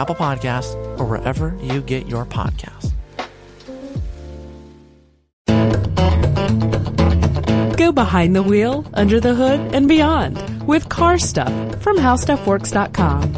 Apple Podcasts, or wherever you get your podcasts. Go behind the wheel, under the hood, and beyond with car stuff from howstuffworks.com.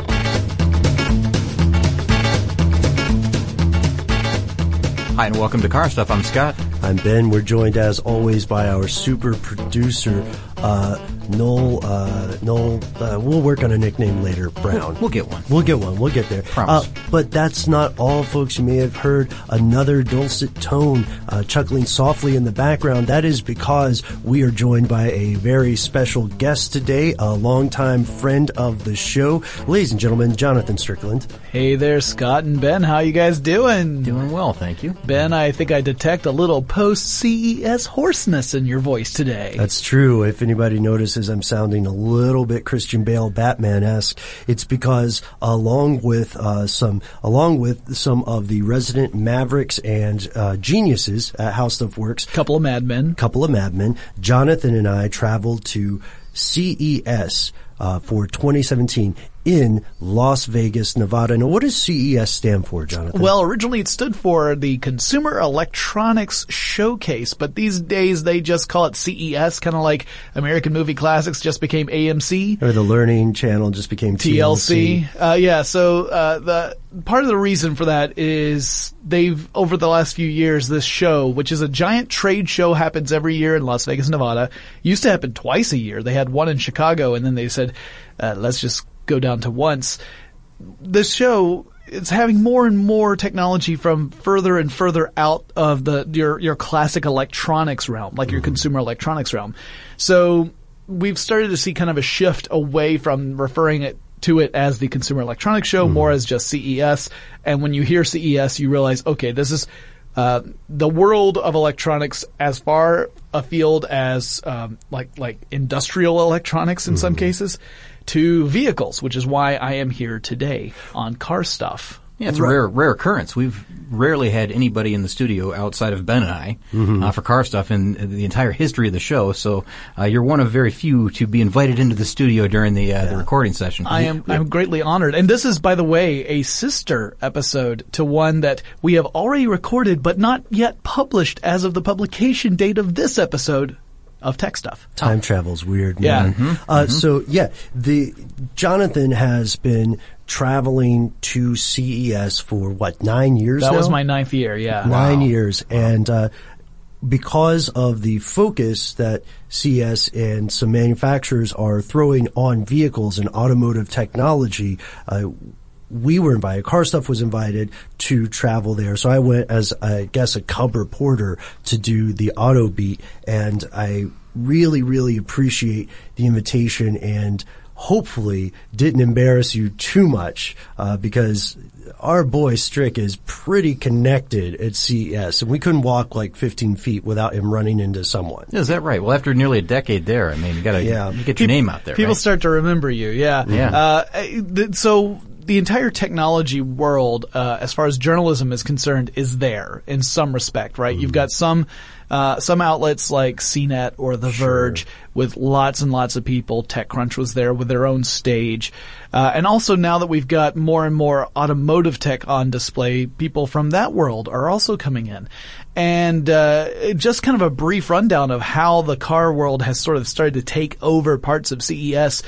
Hi, and welcome to Car Stuff. I'm Scott. I'm Ben. We're joined as always by our super producer, uh, Noel. Uh, Noel. Uh, we'll work on a nickname later. Brown. We'll get one. We'll get one. We'll get there. Promise. Uh, but that's not all, folks. You may have heard another dulcet tone uh, chuckling softly in the background. That is because we are joined by a very special guest today, a longtime friend of the show, ladies and gentlemen, Jonathan Strickland. Hey there, Scott and Ben. How you guys doing? Doing well, thank you. Ben, I think I detect a little post-CES hoarseness in your voice today. That's true. If anybody notices I'm sounding a little bit Christian Bale Batman-esque, it's because along with uh, some along with some of the resident mavericks and uh, geniuses at How Stuff Works, couple of madmen, couple of madmen, Jonathan and I traveled to CES uh, for 2017 in Las Vegas, Nevada. Now, what does CES stand for, Jonathan? Well, originally it stood for the Consumer Electronics Showcase, but these days they just call it CES, kind of like American Movie Classics just became AMC. Or the Learning Channel just became TLC. TLC. Uh, yeah, so uh, the part of the reason for that is they've over the last few years this show, which is a giant trade show, happens every year in Las Vegas, Nevada. Used to happen twice a year. They had one in Chicago, and then they said, uh, "Let's just go down to once." This show it's having more and more technology from further and further out of the your your classic electronics realm, like your consumer electronics realm. So we've started to see kind of a shift away from referring it to it as the Consumer Electronics Show, more as just CES. And when you hear CES, you realize, okay, this is uh, the world of electronics as far afield as um, like like industrial electronics in some cases to vehicles, which is why I am here today on car stuff. Yeah, it's a rare, rare occurrence. We've rarely had anybody in the studio outside of Ben and I Mhm. uh, for car stuff in the entire history of the show. So uh, you're one of very few to be invited into the studio during the uh, the recording session. I am I'm greatly honored. And this is by the way a sister episode to one that we have already recorded but not yet published as of the publication date of this episode of Tech Stuff. Time travel's weird, Yeah. man. Mhm. Uh, Mhm. So yeah, the Jonathan has been traveling to CES for what nine years? That now? was my ninth year, yeah. nine years, and uh, because of the focus that CS and some manufacturers are throwing on vehicles and automotive technology. Uh, we were invited. Car Stuff was invited to travel there. So I went as, I guess, a cub reporter to do the auto beat. And I really, really appreciate the invitation and hopefully didn't embarrass you too much, uh, because our boy Strick is pretty connected at CES and we couldn't walk like 15 feet without him running into someone. Is that right? Well, after nearly a decade there, I mean, you got to Yeah. get your name out there. People right? start to remember you, yeah. Yeah. Uh, so the entire technology world, uh, as far as journalism is concerned, is there in some respect, right? You've got some uh, some outlets like CNET or The Verge with lots and lots of people. TechCrunch was there with their own stage, uh, and also now that we've got more and more automotive tech on display, people from that world are also coming in. And uh, just kind of a brief rundown of how the car world has sort of started to take over parts of CES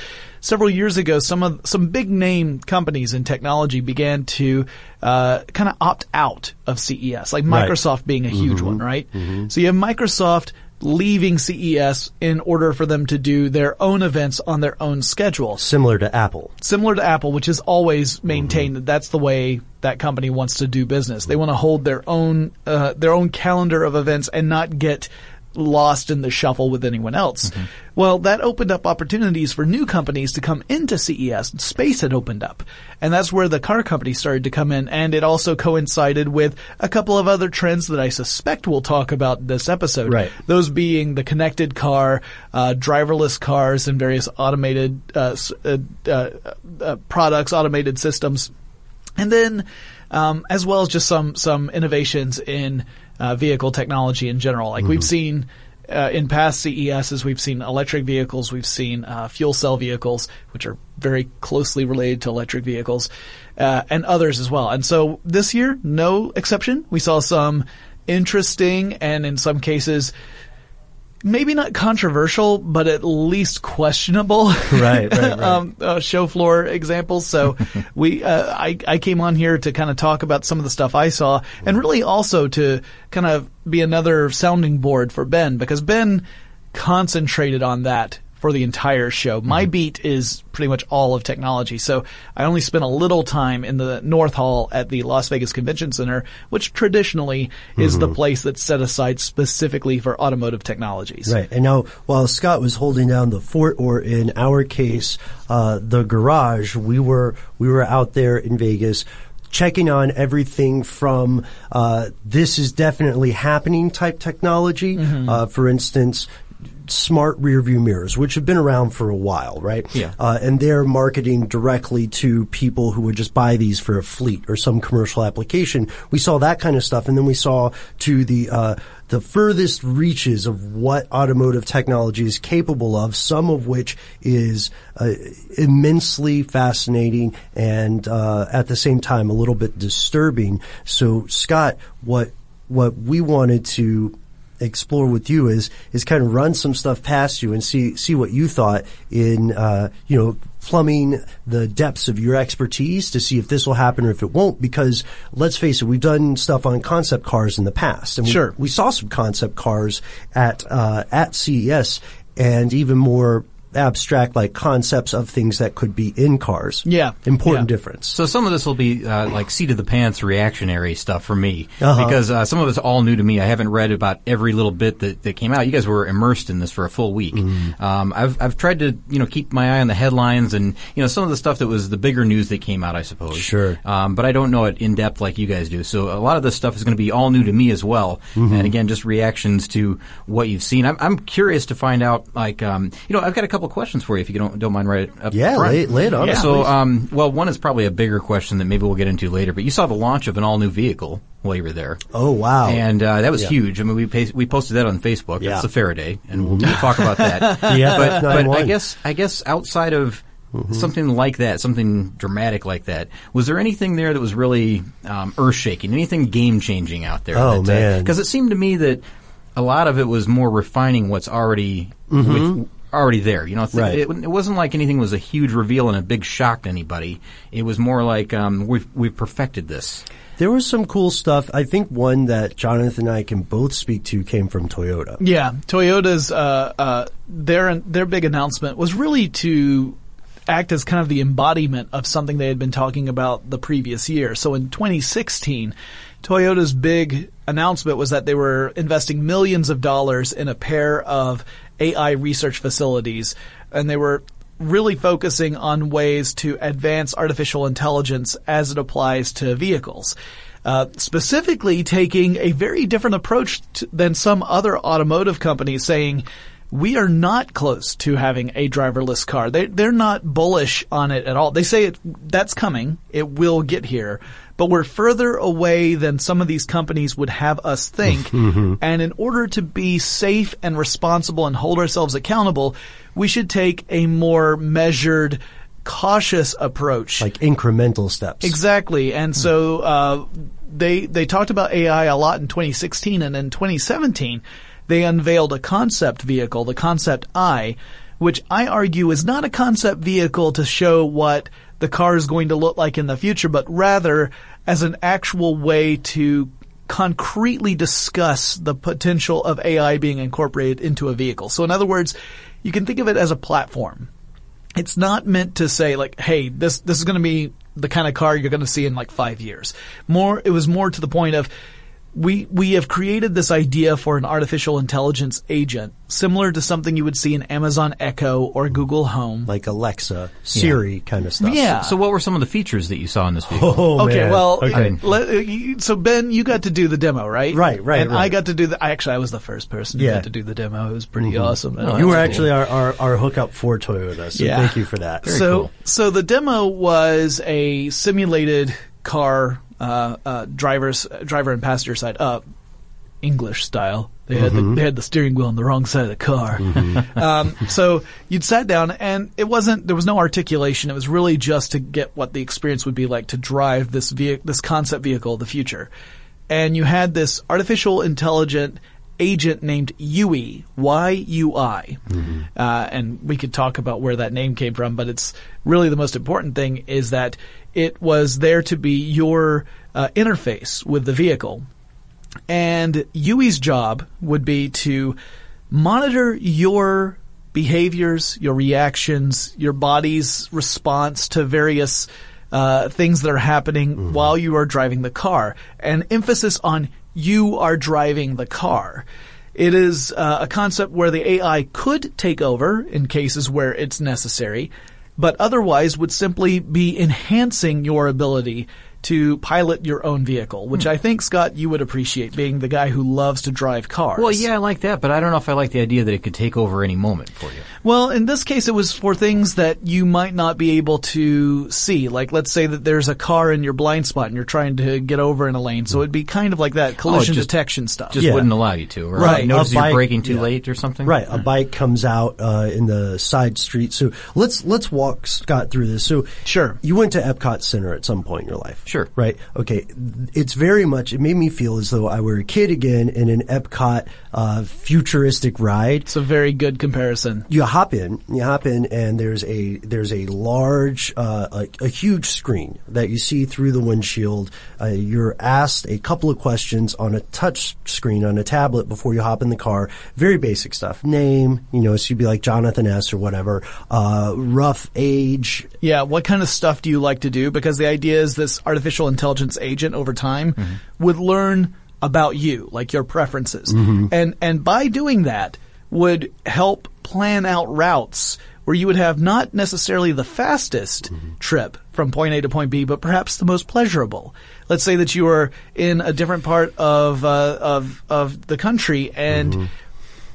several years ago, some of some big name companies in technology began to uh, kind of opt out of CES, like Right. Microsoft being a huge one, right? So you have Microsoft leaving CES in order for them to do their own events on their own schedule. Similar to Apple. Similar to Apple, which has always maintained that that's the way that company wants to do business. They want to hold their own uh, their own calendar of events and not get lost in the shuffle with anyone else. Well, that opened up opportunities for new companies to come into CES. Space had opened up. And that's where the car company started to come in. And it also coincided with a couple of other trends that I suspect we'll talk about this episode. Right. Those being the connected car, uh, driverless cars, and various automated uh, uh, uh, uh, products, automated systems and then um, as well as just some some innovations in uh, vehicle technology in general. Like we've seen uh, in past CESs, we've seen electric vehicles, we've seen uh, fuel cell vehicles, which are very closely related to electric vehicles, uh, and others as well. And so this year, no exception. We saw some interesting and in some cases. Maybe not controversial, but at least questionable. Right, right, right. um, uh, show floor examples. So we, uh, I, I came on here to kind of talk about some of the stuff I saw, and really also to kind of be another sounding board for Ben because Ben concentrated on that for the entire show. My beat is pretty much all of technology, so I only spent a little time in the North Hall at the Las Vegas Convention Center, which traditionally is the place that's set aside specifically for automotive technologies. Right. And now, while Scott was holding down the fort, or in our case, uh, the garage, we were we were out there in Vegas. Checking on everything from uh, this is definitely happening type technology. Uh, for instance, smart rear view mirrors, which have been around for a while, right? Yeah. Uh, and they're marketing directly to people who would just buy these for a fleet or some commercial application. We saw that kind of stuff, and then we saw to the uh, the furthest reaches of what automotive technology is capable of. Some of which is uh, immensely fascinating and uh, at the same time a little bit disturbing. So, Scott, what what we wanted to explore with you is is kind of run some stuff past you and see see what you thought in uh, you know plumbing the depths of your expertise to see if this will happen or if it won't because let's face it we've done stuff on concept cars in the past and we, Sure. we saw some concept cars at uh, at CES and even more abstract like concepts of things that could be in cars Yeah. important Yeah. difference So some of this will be uh, like seat of the pants reactionary stuff for me Uh-huh. because uh, some of it's all new to me. I haven't read about every little bit that, that came out. You guys were immersed in this for a full week. Mm-hmm. Um, I've I've tried to you know keep my eye on the headlines and you know some of the stuff that was the bigger news that came out. I suppose. Sure. Um, but I don't know it in depth like you guys do. So a lot of this stuff is going to be all new to me as well. Mm-hmm. And again, just reactions to what you've seen. I'm, I'm curious to find out. Like um, you know, I've got a couple questions for you if you don't don't mind right up Yeah, front. lay- lay it on us, So um, well, one is probably a bigger question that maybe we'll get into later. But you saw the launch of an all new vehicle while you were there. oh wow And uh, that was Yeah. huge. I mean, we pa- we posted that on Facebook. Yeah. It's a Faraday, and we'll, we'll talk about that. Yeah, but, but I F91. guess I guess outside of Mm-hmm. something like that, something dramatic like that, was there anything there that was really um, earth shaking? Anything game changing out there? Oh, man. Because it seemed to me that a lot of it was more refining what's already with, already there. You know, th-. Right. it, it wasn't like anything was a huge reveal and a big shock to anybody. It was more like um, we've we've perfected this. There was some cool stuff. I think one that Jonathan and I can both speak to came from Toyota. Yeah, Toyota's uh, uh, their their big announcement was really to act as kind of the embodiment of something they had been talking about the previous year. So in 2016, Toyota's big announcement was that they were investing millions of dollars in a pair of AI research facilities, and they were really focusing on ways to advance artificial intelligence as it applies to vehicles. Uh, specifically taking a very different approach to, than some other automotive companies saying, we are not close to having a driverless car. They they're not bullish on it at all. They say it that's coming. It will get here, but we're further away than some of these companies would have us think. and in order to be safe and responsible and hold ourselves accountable, we should take a more measured cautious approach. Like incremental steps. Exactly. And so uh, they they talked about AI a lot in 2016 and in 2017 they unveiled a concept vehicle, the Concept I, which I argue is not a concept vehicle to show what the car is going to look like in the future, but rather as an actual way to concretely discuss the potential of AI being incorporated into a vehicle. So in other words, you can think of it as a platform it's not meant to say like, hey, this this is going to be the kind of car you're going to see in like five years. More, it was more to the point of we we have created this idea for an artificial intelligence agent similar to something you would see in Amazon Echo or Google Home, like Alexa, Siri kind of stuff. Yeah. So, what were some of the features that you saw in this vehicle? Oh, okay, man. well, Okay. let- uh, you- so Ben, you got to do the demo, right? Right, right, And I got to do the. Actually, I was the first person who Yeah. got to do the demo. It was pretty Mhm. awesome. you were actually our, our, our hookup for Toyota, so Yeah. thank you for that. so, so the demo was a simulated car, uh, uh, drivers, driver and passenger side, uh, English style. They had Mhm. the, they had the steering wheel on the wrong side of the car. um, so you'd sat down and it wasn't there was no articulation. It was really just to get what the experience would be like to drive this vehicle, this concept vehicle of the future. And you had this artificial intelligent agent named Yui, Y-U-I. Uh, and we could talk about where that name came from, but it's really the most important thing is that it was there to be your uh, interface with the vehicle. And Yui's job would be to monitor your behaviors, your reactions, your body's response to various uh, things that are happening while you are driving the car. And emphasis on you are driving the car. It is uh, a concept where the AI could take over in cases where it's necessary, but otherwise would simply be enhancing your ability to pilot your own vehicle, which hmm. I think, Scott, you would appreciate being the guy who loves to drive cars. Well, yeah, I like that, but I don't know if I like the idea that it could take over any moment for you. Well, in this case, it was for things that you might not be able to see. Like, let's say that there's a car in your blind spot and you're trying to get over in a lane. So hmm. it'd be kind of like that oh, collision Oh, just- detection stuff. Just wouldn't allow you to, or Right. Notice A you're bike- braking too yeah. late or something. Right, a hmm. bike comes out uh, in the side street. So let's let's walk Scott through this. So sure, you went to Epcot Center at some point in your life. Sure. Right. Okay. It's very much. It made me feel as though I were a kid again in an Epcot uh, futuristic ride. It's a very good comparison. You hop in. You hop in, and there's a there's a large, uh, a, a huge screen that you see through the windshield. Uh, you're asked a couple of questions on a touch screen on a tablet before you hop in the car. Very basic stuff. Name, you know, so you'd be like Jonathan S. or whatever. Uh, rough age. Yeah, what kind of stuff do you like to do? Because the idea is this artificial intelligence agent over time would learn about you, like your preferences. Mhm. And and by doing that would help plan out routes where you would have not necessarily the fastest trip from point A to point B, but perhaps the most pleasurable. Let's say that you are in a different part of uh, of of the country and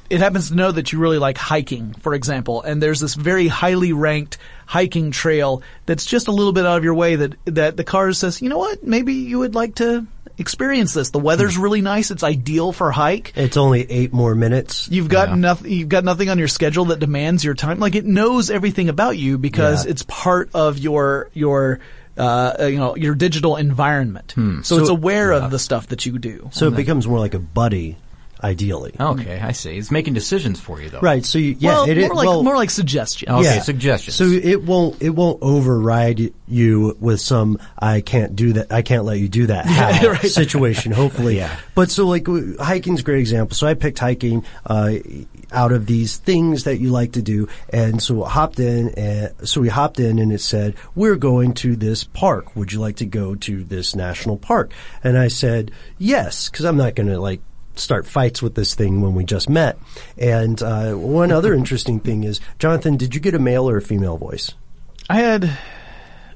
it happens to know that you really like hiking, for example, and there's this very highly ranked hiking trail that's just a little bit out of your way that that the car says, you know what, maybe you would like to experience this. The weather's really nice. It's ideal for hike. It's only eight more minutes. You've got nothing. You've got nothing on your schedule that demands your time. Like it knows everything about you because Yeah. it's part of your your uh, you know your digital environment. So, So- it's aware of the stuff that you do. So it becomes more like a buddy, ideally. Okay, I see. It's making decisions for you, though. Right. So you, yeah, well, it, more it- like well, more like suggestions. Okay, Yeah. suggestions. So it won't it won't override you with some I can't do that I can't let you do that right. situation. Hopefully, Yeah. But so like hiking's a great example. So I picked hiking uh, out of these things that you like to do, and so hopped in and so we hopped in and it said we're going to this park. Would you like to go to this national park? And I said yes because I'm not going to like start fights with this thing when we just met. And uh, one other interesting thing is, Jonathan, did you get a male or a female voice? I had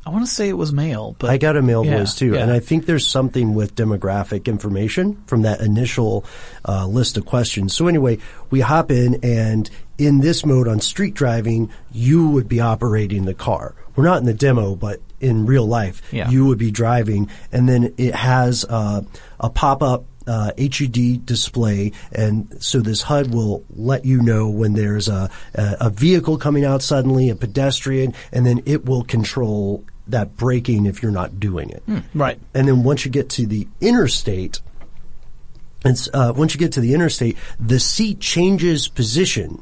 I want to say it was male, but I got a male yeah, voice too, yeah. and I think there's something with demographic information from that initial uh, list of questions. So anyway, we hop in, and in this mode on street driving, you would be operating the car. We're not in the demo, but in real life, Yeah. you would be driving, and then it has uh, a pop up. Uh, HUD display, and so this HUD will let you know when there's a, a a vehicle coming out suddenly, a pedestrian, and then it will control that braking if you're not doing it. right. And then once you get to the interstate, it's, uh, once you get to the interstate, the seat changes position,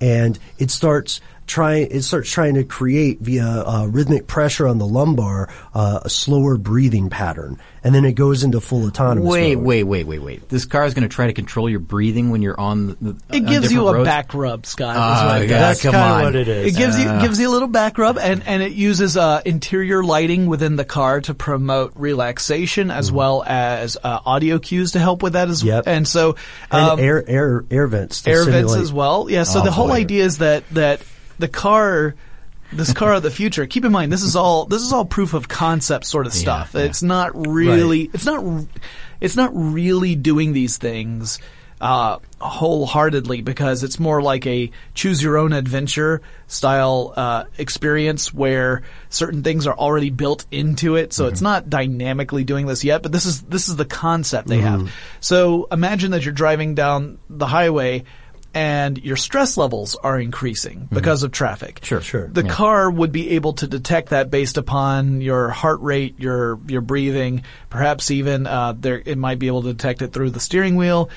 and it starts trying. It starts trying to create via uh, rhythmic pressure on the lumbar uh, a slower breathing pattern, and then it goes into full autonomous. Wait, mode. wait, wait, wait, wait. This car is going to try to control your breathing when you're on the. the It on gives you a roads? back rub, Scott. is what yeah. That's kinda what it is. It gives you Uh. gives you a little back rub, and and it uses uh, interior lighting within the car to promote relaxation as well as uh, audio cues to help with that as Mm-hmm. Yep. And so and um, air air air vents. to air vents as well. Yeah. So Oh, the whole boy. idea is that that the car. This car of the future. Keep in mind, this is all this is all proof of concept sort of stuff. yeah. It's not really. It's not. It's not really doing these things uh, wholeheartedly because it's more like a choose your own adventure style uh, experience where certain things are already built into it. So it's not dynamically doing this yet, but this is this is the concept they have. So imagine that you're driving down the highway and your stress levels are increasing because of traffic. Sure, sure. The Yeah. car would be able to detect that based upon your heart rate, your your breathing, perhaps even uh, there it might be able to detect it through the steering wheel.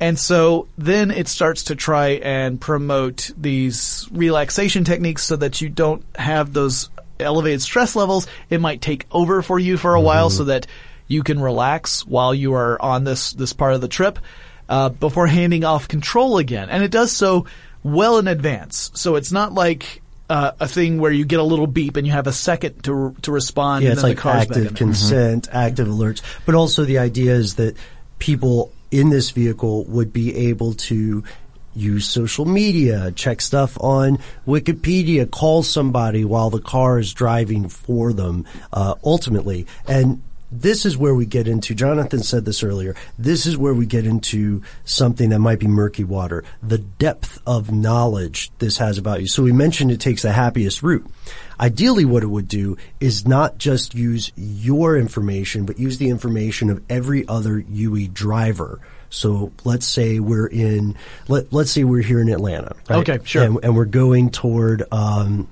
And so then it starts to try and promote these relaxation techniques so that you don't have those elevated stress levels. It might take over for you for a while so that you can relax while you are on this this part of the trip uh, before handing off control again. And it does so well in advance. So it's not like uh, a thing where you get a little beep and you have a second to to respond. Yeah, it's like the car's back active consent, active alerts. But also the idea is that people in this vehicle would be able to use social media, check stuff on Wikipedia, call somebody while the car is driving for them, uh, ultimately. And this is where we get into, Jonathan said this earlier, this is where we get into something that might be murky water. The depth of knowledge this has about you. So we mentioned it takes the happiest route. Ideally what it would do is not just use your information, but use the information of every other Yui driver. So let's say we're in, let, let's say we're here in Atlanta. right? Okay, sure. And, and we're going toward, um,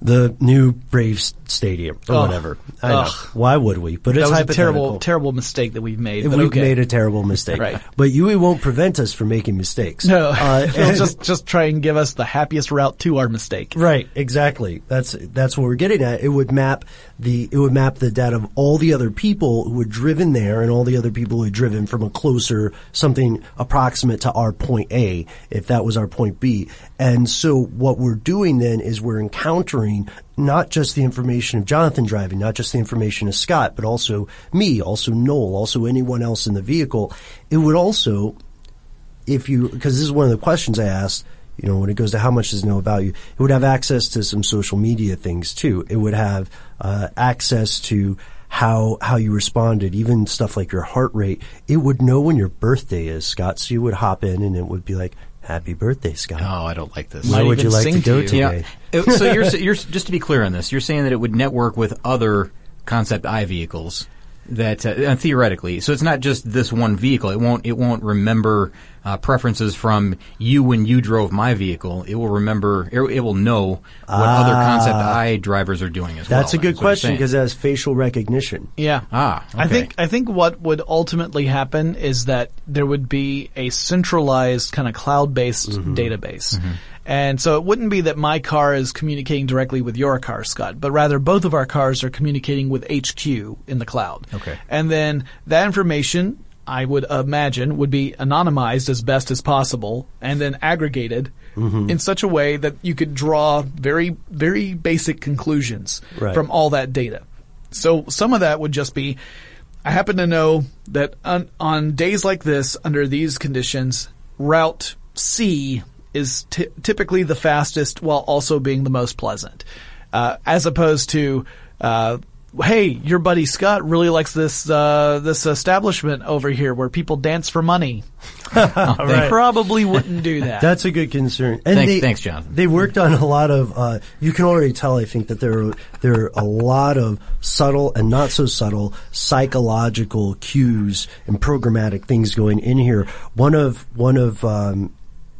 the new Braves stadium or Ugh. whatever. I know. Ugh. Why would we? But it's that was a hypothetical. terrible, terrible mistake that we've made. But We've okay. made a terrible mistake. Right. But Yui won't prevent us from making mistakes. no, Uh, It'll just just try and give us the happiest route to our mistake. Right, exactly. That's that's what we're getting at. It would map the it would map the data of all the other people who had driven there and all the other people who had driven from a closer something approximate to our point A, if that was our point B. And so what we're doing then is we're encountering not just the information of Jonathan driving, not just the information of Scott, but also me, also Noel, also anyone else in the vehicle. It would also if you, because this is one of the questions I asked, you know, when it goes to how much does it know about you, it would have access to some social media things too. It would have uh, access to how how you responded, even stuff like your heart rate. It would know when your birthday is, Scott. So you would hop in and it would be like, "Happy birthday, Scott." Oh, I don't like this. Where Might would you like sing to to go you. today? Yeah. Uh, so you're, you're just to be clear on this, you're saying that it would network with other concept I vehicles that uh, theoretically. So it's not just this one vehicle. It won't it won't remember uh, preferences from you when you drove my vehicle. It will remember. It, it will know what other concept I drivers are doing as well. Ah. That's a good That's question because it has facial recognition. Yeah. Ah, I think I think what would ultimately happen is that there would be a centralized kind of cloud-based Mm-hmm. database. And so it wouldn't be that my car is communicating directly with your car, Scott, but rather both of our cars are communicating with HQ in the cloud. Okay. And then that information, I would imagine, would be anonymized as best as possible and then aggregated Mm-hmm. in such a way that you could draw very, very basic conclusions Right. from all that data. So some of that would just be, I happen to know that on, on days like this, under these conditions, route C is ty- typically the fastest while also being the most pleasant. uh, as opposed to. Uh, Hey, your buddy Scott really likes this uh, this establishment over here where people dance for money. They Right. probably wouldn't do that. That's a good concern. And Thanks- they, thanks, Jonathan. They worked on a lot of. Uh, you can already tell. I think that there are, there are a lot of subtle and not so subtle psychological cues and programmatic things going in here. One of one of um,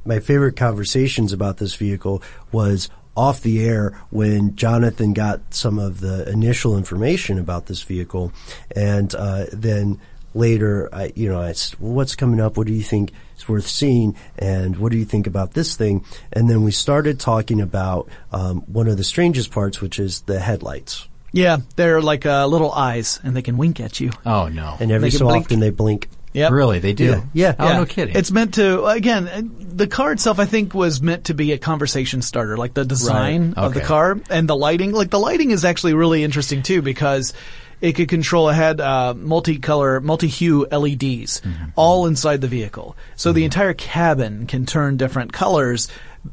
my favorite conversations about this vehicle was off the air when Jonathan got some of the initial information about this vehicle, and uh, then later, I, you know, I said, well, what's coming up? What do you think is worth seeing? And what do you think about this thing? And then we started talking about um, one of the strangest parts, which is the headlights. yeah, they're like uh, little eyes, and they can wink at you. Oh no! And every so blink. often they blink. Yep. Really, they do. Yeah. Yeah. Oh, Yeah. no kidding. It's meant to again. The car itself, I think, was meant to be a conversation starter, like the design Right. of the car and the lighting. Like the lighting is actually really interesting too because it could control. It had uh, multicolor, multi-hue LEDs all inside the vehicle, so the entire cabin can turn different colors.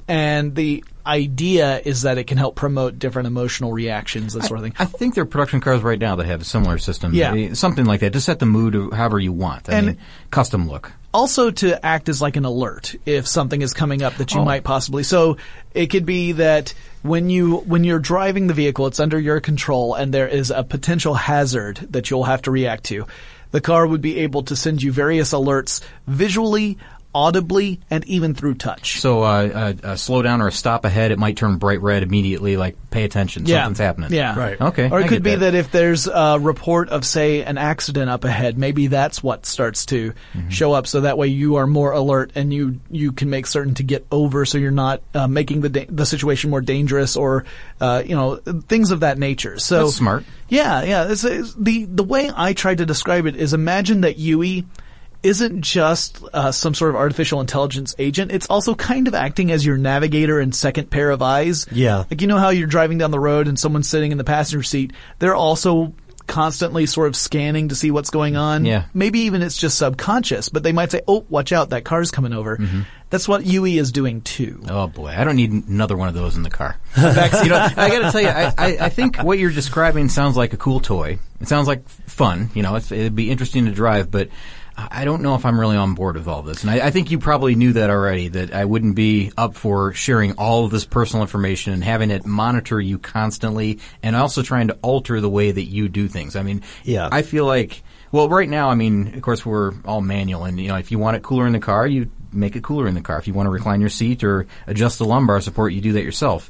And the idea is that it can help promote different emotional reactions, that sort of thing. I think there are production cars right now that have a similar system. Yeah. Eh, something like that to set the mood however you want. I And- mean, custom look. also to act as like an alert if something is coming up that you Oh. might possibly so it could be that when you when you're driving the vehicle it's under your control and there is a potential hazard that you'll have to react to the car would be able to send you various alerts visually audibly and even through touch So uh, a, a slow down or a stop ahead, it might turn bright red immediately. Like pay attention, something's happening. Yeah. Right. Okay. Or it I could get be that. if there's a report of, say, an accident up ahead, maybe that's what starts to Mm-hmm. show up. So that way you are more alert and you you can make certain to get over, so you're not uh, making the da- the situation more dangerous or uh, you know things of that nature. So That's smart. Yeah, yeah. It's, it's, the the way I tried to describe it is imagine that Yui isn't just uh, some sort of artificial intelligence agent. It's also kind of acting as your navigator and second pair of eyes. Yeah. Like you know how you're driving down the road and someone's sitting in the passenger seat. They're also constantly sort of scanning to see what's going on. Yeah. Maybe even it's just subconscious, but they might say, "Oh, watch out, that car's coming over." That's what Yui is doing too. Oh boy, I don't need another one of those in the car. you know, I got to tell you, I, I, I think what you're describing sounds like a cool toy. It sounds like fun. You know, it's, it'd be interesting to drive, but I don't know if I'm really on board with all this. And I, I think you probably knew that already. That I wouldn't be up for sharing all of this personal information and having it monitor you constantly, and also trying to alter the way that you do things. I mean, Yeah. I feel like. Well, right now, I mean, of course, we're all manual, and you know, if you want it cooler in the car, you make it cooler in the car. If you want to recline your seat or adjust the lumbar support, you do that yourself.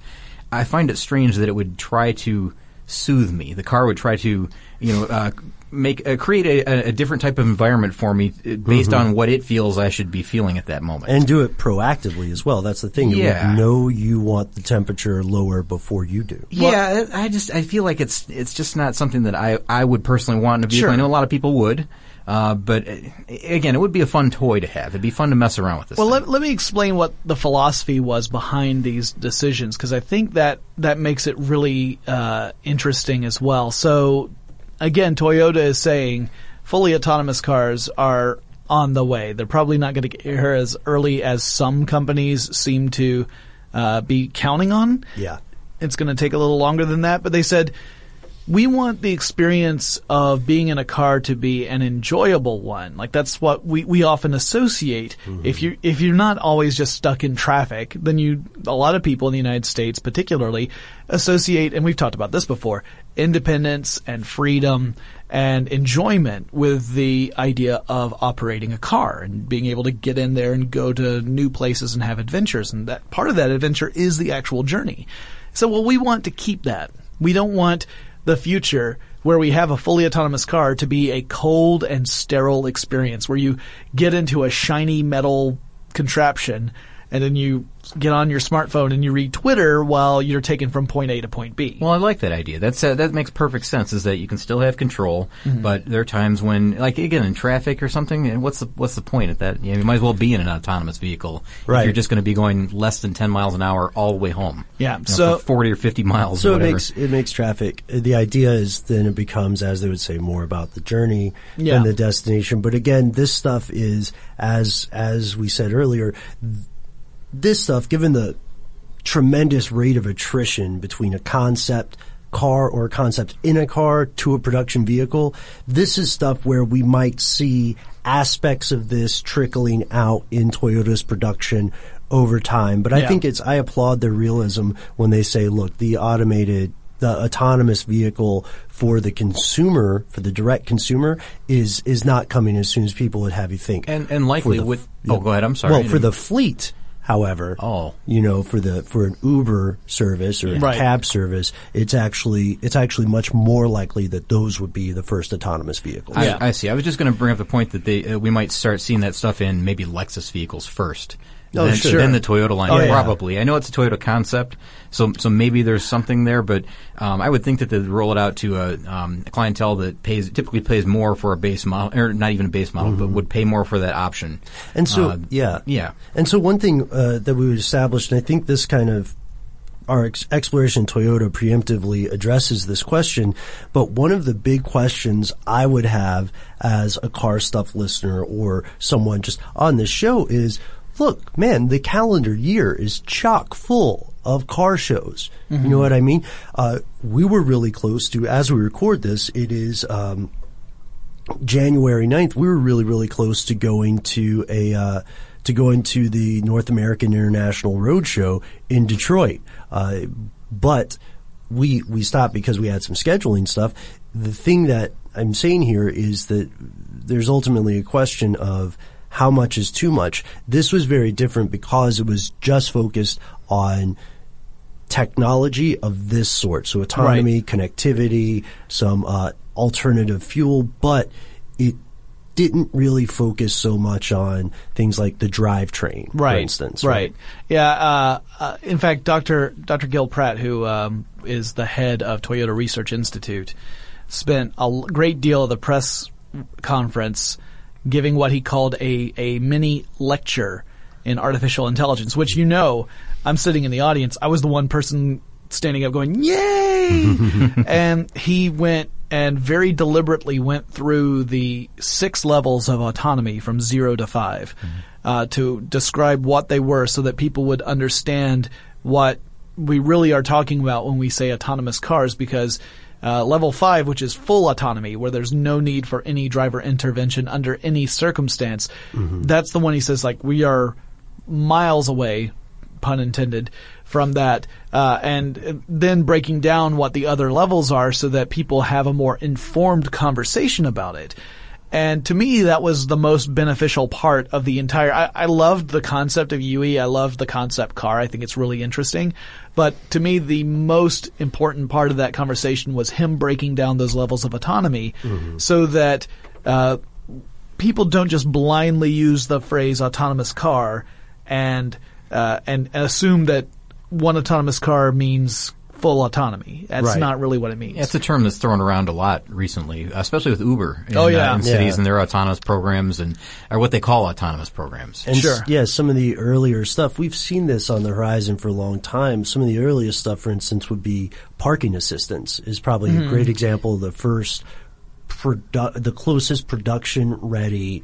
I find it strange that it would try to soothe me. The car would try to, you know, uh, make uh, create a, a different type of environment for me uh, based Mhm. on what it feels I should be feeling at that moment. And do it proactively as well. That's the thing. You Yeah. know you want the temperature lower before you do. Yeah, I I just I feel like it's it's just not something that I I would personally want to a vehicle. Sure. I know a lot of people would, uh, but uh, again, it would be a fun toy to have. It'd be fun to mess around with this. Well, thing. let, let me explain what the philosophy was behind these decisions because I think that that makes it really uh, interesting as well. So, again, Toyota is saying fully autonomous cars are on the way. They're probably not going to get here as early as some companies seem to uh, be counting on. Yeah. It's going to take a little longer than that, but they said we want the experience of being in a car to be an enjoyable one. Like that's what we, we often associate. If you if you're not always just stuck in traffic, then you a lot of people in the United States particularly associate and we've talked about this before, independence and freedom and enjoyment with the idea of operating a car and being able to get in there and go to new places and have adventures and that part of that adventure is the actual journey. So well we want to keep that. We don't want the future where we have a fully autonomous car to be a cold and sterile experience where you get into a shiny metal contraption and then you get on your smartphone and you read Twitter while you're taken from point A to point B. Well, I like that idea. That's uh, that makes perfect sense. Is that you can still have control, Mhm. but there are times when, like again, in traffic or something. And what's the what's the point at that? You, know, you might as well be in an autonomous vehicle. if Right. you're just going to be going less than ten miles an hour all the way home. Yeah, You know, so- for forty or fifty miles. So or it makes it makes traffic. The idea is then it becomes, as they would say, more about the journey Yeah. than the destination. But again, this stuff is as as we said earlier. th- This stuff, given the tremendous rate of attrition between a concept car or a concept in a car to a production vehicle. This is stuff where we might see aspects of this trickling out in Toyota's production over time. But I Yeah. think it's, I applaud their realism when they say, look, the automated the autonomous vehicle for the consumer, for the direct consumer, is is not coming as soon as people would have you think. And and likely the- with oh go ahead I'm sorry Well, for the fleet, however, Oh. you know, for the for an Uber service or a Right. cab service, it's actually it's actually much more likely that those would be the first autonomous vehicles. I, I see. I was just going to bring up the point that they uh, we might start seeing that stuff in maybe Lexus vehicles first. Oh, then, sure. then the Toyota line, Oh, yeah. probably. I know it's a Toyota concept, so so maybe there's something there, but um, I would think that they'd roll it out to a, um, a clientele that pays typically pays more for a base model, or not even a base model, but would pay more for that option. Mm-hmm. And so, Uh, yeah, yeah. And so, one thing uh, that we established, and I think this kind of our ex- exploration Toyota preemptively addresses this question. But one of the big questions I would have as a car stuff listener or someone just on this show is, look, man, the calendar year is chock full of car shows. You know what I mean? Uh, we were really close to, as we record this, it is, um, January 9th, we were really, really close to going to a, uh, to going to the North American International Auto Show in Detroit. Uh, but we, we stopped because we had some scheduling stuff. The thing that I'm saying here is that there's ultimately a question of how much is too much. This was very different because it was just focused on technology of this sort. So autonomy, connectivity, some uh, alternative fuel, but it didn't really focus so much on things like the drivetrain, right. for instance. Right. Yeah. Uh, uh, in fact, Dr. Dr. Gil Pratt, who um, is the head of Toyota Research Institute, spent a great deal of the press conference giving what he called a, a mini lecture in artificial intelligence, which you know, I'm sitting in the audience. I was the one person standing up going, yay! and he went and very deliberately went through the six levels of autonomy from zero to 5 uh, to describe what they were so that people would understand what we really are talking about when we say autonomous cars because uh, level five, which is full autonomy, where there's no need for any driver intervention under any circumstance, that's the one he says like we are miles away, pun intended, from that, uh, and then breaking down what the other levels are so that people have a more informed conversation about it. And to me, that was the most beneficial part of the entire. I, I loved the concept of Yui. I loved the concept car. I think it's really interesting. But to me, the most important part of that conversation was him breaking down those levels of autonomy, so that uh, people don't just blindly use the phrase autonomous car and uh, and, and assume that one autonomous car means full autonomy. That's Right. not really what it means. Yeah, it's a term that's thrown around a lot recently, especially with Uber. In, Oh, yeah. uh, in cities Yeah. and their autonomous programs and or what they call autonomous programs. And Sure. s- yeah, some of the earlier stuff, we've seen this on the horizon for a long time. Some of the earliest stuff, for instance, would be parking assistance is probably Mm-hmm. a great example of the first, produ- the closest production ready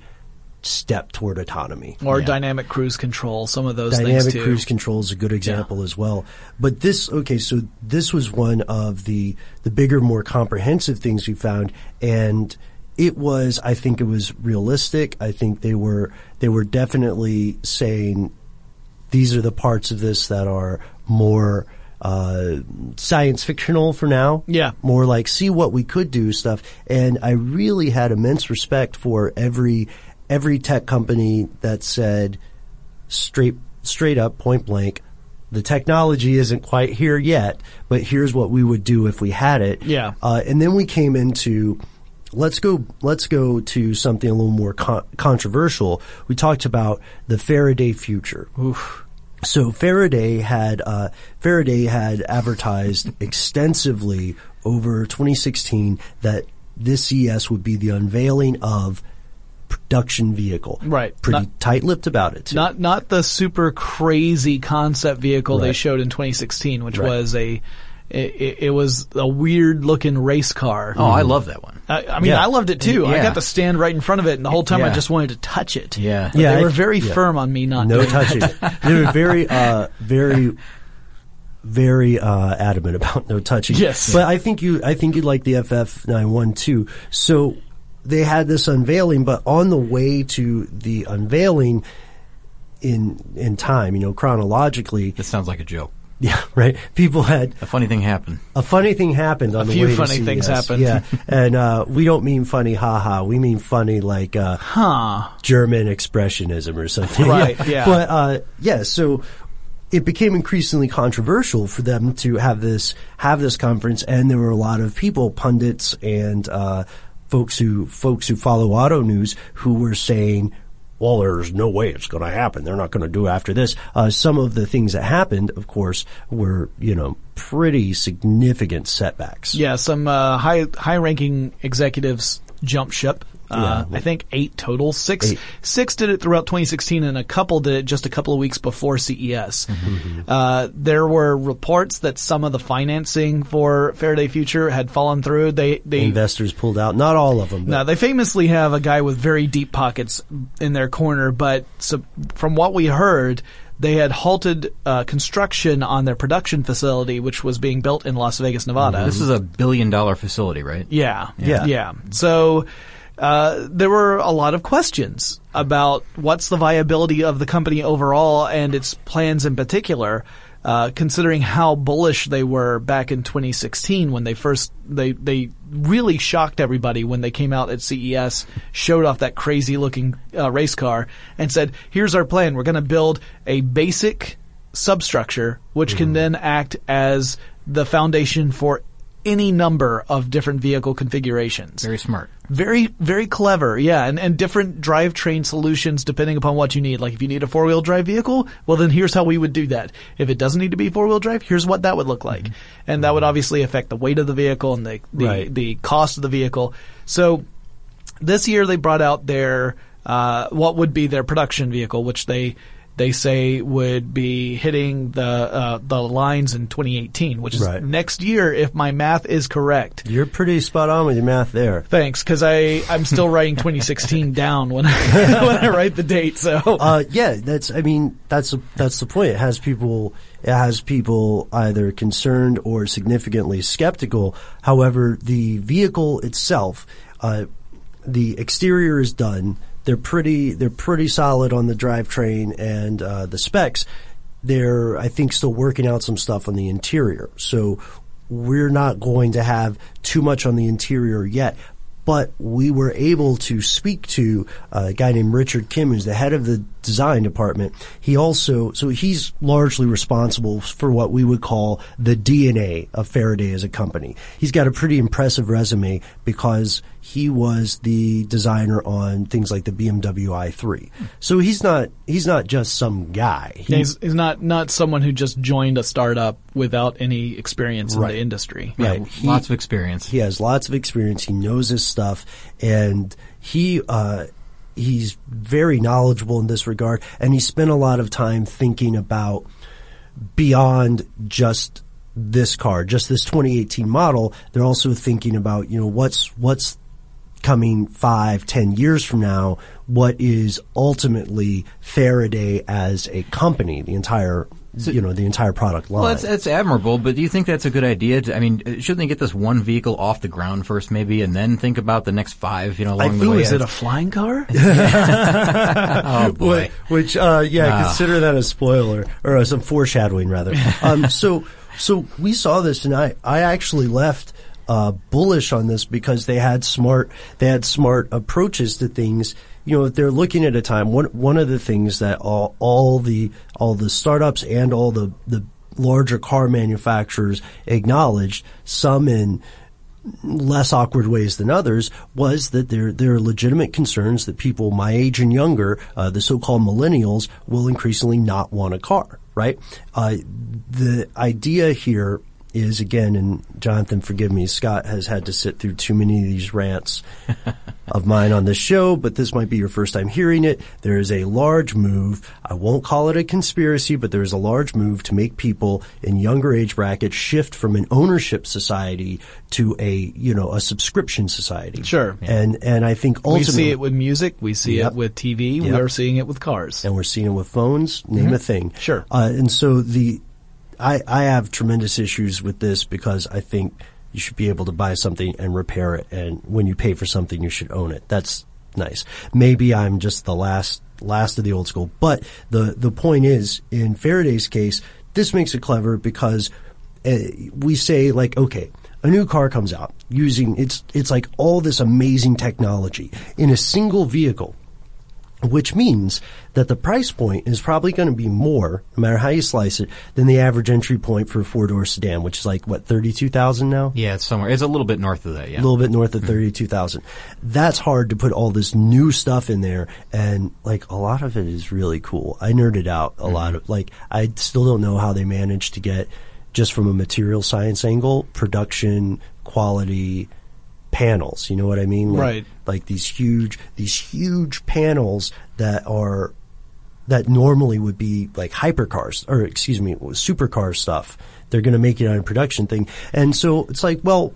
step toward autonomy. or Yeah. dynamic cruise control. Some of those Dynamic things too. cruise control is a good example as well. But this, okay, so this was one of the the bigger, more comprehensive things we found, and it was, I think, it was realistic. I think they were they were definitely saying these are the parts of this that are more uh, science fictional for now. Yeah. More like see what we could do stuff. And I really had immense respect for every every tech company that said straight straight up point blank the technology isn't quite here yet, but here's what we would do if we had it. Yeah. Uh, and then we came into let's go let's go to something a little more con- controversial. We talked about the Faraday future. So Faraday had uh, Faraday had advertised extensively over 2016 that this CES would be the unveiling of production vehicle. Right. Pretty Not- tight-lipped about it. Too. Not not the super crazy concept vehicle they showed in 2016, which Right. was a it, it, it was a weird looking race car. Oh, I love that one. I, I mean, Yeah. I loved it too. I got to stand right in front of it, and the whole time I just wanted to touch it. Yeah. But Yeah, they were very yeah. firm on me not no doing touching. they were very, uh, very very uh, adamant about no touching. Yes. but I think you I think you like the FF nine one too. So they had this unveiling, but on the way to the unveiling in in time, you know, chronologically, This sounds like a joke. yeah, right. People had A funny thing happened. a funny thing happened on A the few way to funny things happened. Yeah, and uh, we don't mean funny, haha. We mean funny like uh, Huh. German expressionism or something. Right, yeah. But uh, yeah, so it became increasingly controversial for them to have this have this conference, and there were a lot of people, pundits and uh, folks who folks who follow auto news, who were saying. Well, there's no way it's going to happen. They're not going to do after this. Uh, some of the things that happened, of course, were you know pretty significant setbacks. Yeah, some uh, high high ranking executives jumped ship. Uh, Yeah. I think eight total. Six Eight. six did it throughout 2016, and a couple did it just a couple of weeks before CES. Mm-hmm. Uh, there were reports that some of the financing for Faraday Future had fallen through. They they Investors pulled out. Not all of them. But now they famously have a guy with very deep pockets in their corner, but so, from what we heard, they had halted uh, construction on their production facility, which was being built in Las Vegas, Nevada. This is a billion dollar facility, right? Yeah. Yeah. Yeah. So, uh, there were a lot of questions about what's the viability of the company overall and its plans in particular, uh, considering how bullish they were back in 2016 when they first, they, they really shocked everybody when they came out at CES, showed off that crazy looking, uh, race car and said, here's our plan. We're going to build a basic substructure, which can then act as the foundation for any number of different vehicle configurations. Very smart. Very, very clever, yeah, and, and different drivetrain solutions depending upon what you need. Like if you need a four wheel drive vehicle, well then here's how we would do that. If it doesn't need to be four wheel drive, here's what that would look like. And that would obviously affect the weight of the vehicle and the, the, Right. the cost of the vehicle. So this year they brought out their uh, what would be their production vehicle, which they they say would be hitting the uh, the lines in 2018, which is Right. next year if my math is correct. You're pretty spot on with your math there. Thanks, because I I'm still writing 2016 down when I, when I write the date. So Uh, yeah, that's. I mean, that's that's the point. It has people. It has people either concerned or significantly skeptical. However, the vehicle itself, uh, the exterior is done. They're pretty. They're pretty solid on the drivetrain and uh, the specs. They're, I think, still working out some stuff on the interior. So we're not going to have too much on the interior yet. But we were able to speak to uh, a guy named Richard Kim, who's the head of the design department. He also, so he's largely responsible for what we would call the DNA of Faraday as a company. He's got a pretty impressive resume because he was the designer on things like the BMW i3. So he's not, he's not just some guy. He- he's, he's not not someone who just joined a startup without any experience in the industry. Right. Yeah, lots of experience. He has lots of experience. He knows his stuff, and he uh, he's very knowledgeable in this regard. And he spent a lot of time thinking about beyond just this car, just this 2018 model. They're also thinking about you know what's what's coming five, ten years from now. What is ultimately Faraday as a company? The entire you know the entire product line. Well, that's, that's admirable, but do you think that's a good idea? To, I mean, uh, shouldn't they get this one vehicle off the ground first, maybe, and then think about the next five? You know, along the way. is it a flying car? oh boy. Which, uh, yeah, Ah. consider that a spoiler or uh, some foreshadowing rather. um, so, so we saw this, and I, I actually left uh, bullish on this because they had smart, they had smart approaches to things. You know, they're looking at a time. One one of the things that all all the all the startups and all the the larger car manufacturers acknowledged, some in less awkward ways than others was that there there are legitimate concerns that people my age and younger, uh, the so-called millennials, will increasingly not want a car. Right? Uh, the idea here is again, and Jonathan, forgive me, Scott has had to sit through too many of these rants of mine on this show, but this might be your first time hearing it. There is a large move. I won't call it a conspiracy, but there is a large move to make people in younger age brackets shift from an ownership society to a, you know, a subscription society. Sure. And, and I think ultimately. we see it with music. We see Yep. it with TV. Yep. We're seeing it with cars. and we're seeing it with phones, name a thing. Mm-hmm. Sure. Uh, and so the I, I have tremendous issues with this because I think you should be able to buy something and repair it, and when you pay for something, you should own it. That's nice. Maybe I'm just the last last of the old school, but the the point is, in Faraday's case, this makes it clever because uh, we say like, okay, a new car comes out using it's it's like all this amazing technology in a single vehicle which means that the price point is probably going to be more, no matter how you slice it, than the average entry point for a four door sedan, which is like what thirty two thousand now. Yeah, it's somewhere. It's a little bit north of that. Yeah, A little bit north of hmm. thirty two thousand. That's hard to put all this new stuff in there, and like a lot of it is really cool. I nerded out a lot mm-hmm. of like I still don't know how they managed to get just from a material science angle production quality panels. You know what I mean? Like, Right. Like these huge, these huge panels that are that normally would be like hypercars or excuse me, supercar stuff. They're going to make it on a production thing, and so it's like, well.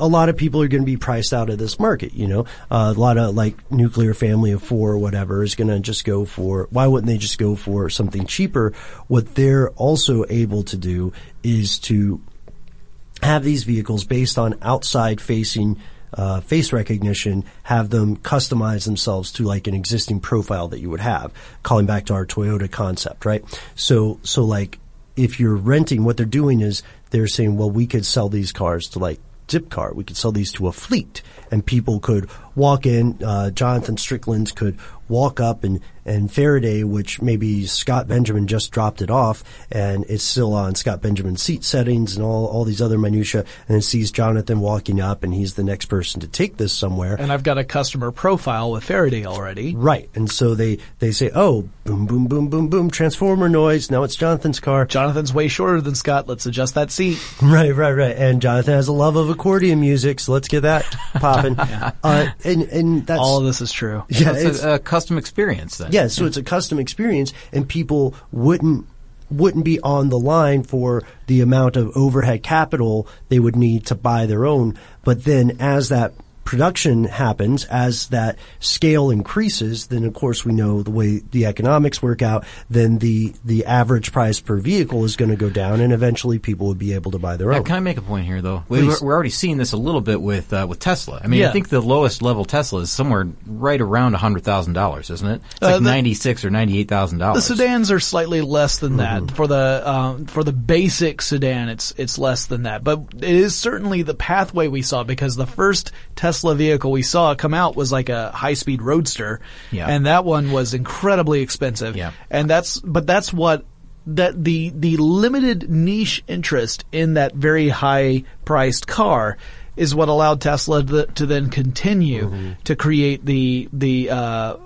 A lot of people are going to be priced out of this market, you know. Uh, a lot of like nuclear family of four or whatever is going to just go for. Why wouldn't they just go for something cheaper? What they're also able to do is to have these vehicles based on outside facing uh, face recognition, have them customize themselves to like an existing profile that you would have. Calling back to our Toyota concept, right? So, so like if you're renting, what they're doing is they're saying, well, we could sell these cars to like Zipcar. We could sell these to a fleet, and people could walk in. Uh, Jonathan Strickland's could walk up, and and Faraday, which maybe Scott Benjamin just dropped it off, and it's still on Scott Benjamin's seat settings and all all these other minutia, and then sees Jonathan walking up, and he's the next person to take this somewhere. And I've got a customer profile with Faraday already. Right, and so they they say, oh, boom, boom, boom, boom, boom, transformer noise. Now it's Jonathan's car. Jonathan's way shorter than Scott. Let's adjust that seat. Right, right, right. And Jonathan has a love of accordion music, so let's get that popping. uh, and and that's All of this is true. Yeah, it's, it's- a, a custom experience then. yeah. So it's a custom experience, and people wouldn't wouldn't be on the line for the amount of overhead capital they would need to buy their own. But then, as that production happens, as that scale increases, then of course we know the way the economics work out. Then the the average price per vehicle is going to go down, and eventually people would be able to buy their Now, own. can I make a point here, though? We, Please. we're, we're already seeing this a little bit with uh, with Tesla. I mean, Yeah. I think the lowest level Tesla is somewhere right around hundred thousand dollars, isn't it? It's Uh, like the- ninety six or $98,000. The sedans are slightly less than Mm-hmm. that for the um, for the basic sedan. It's it's less than that, but it is certainly the pathway we saw because the first Tesla vehicle we saw come out was like a high speed roadster, Yeah. and that one was incredibly expensive. Yeah. and that's but that's what that the the limited niche interest in that very high priced car is what allowed Tesla to, to then continue Mm-hmm. to create the the uh,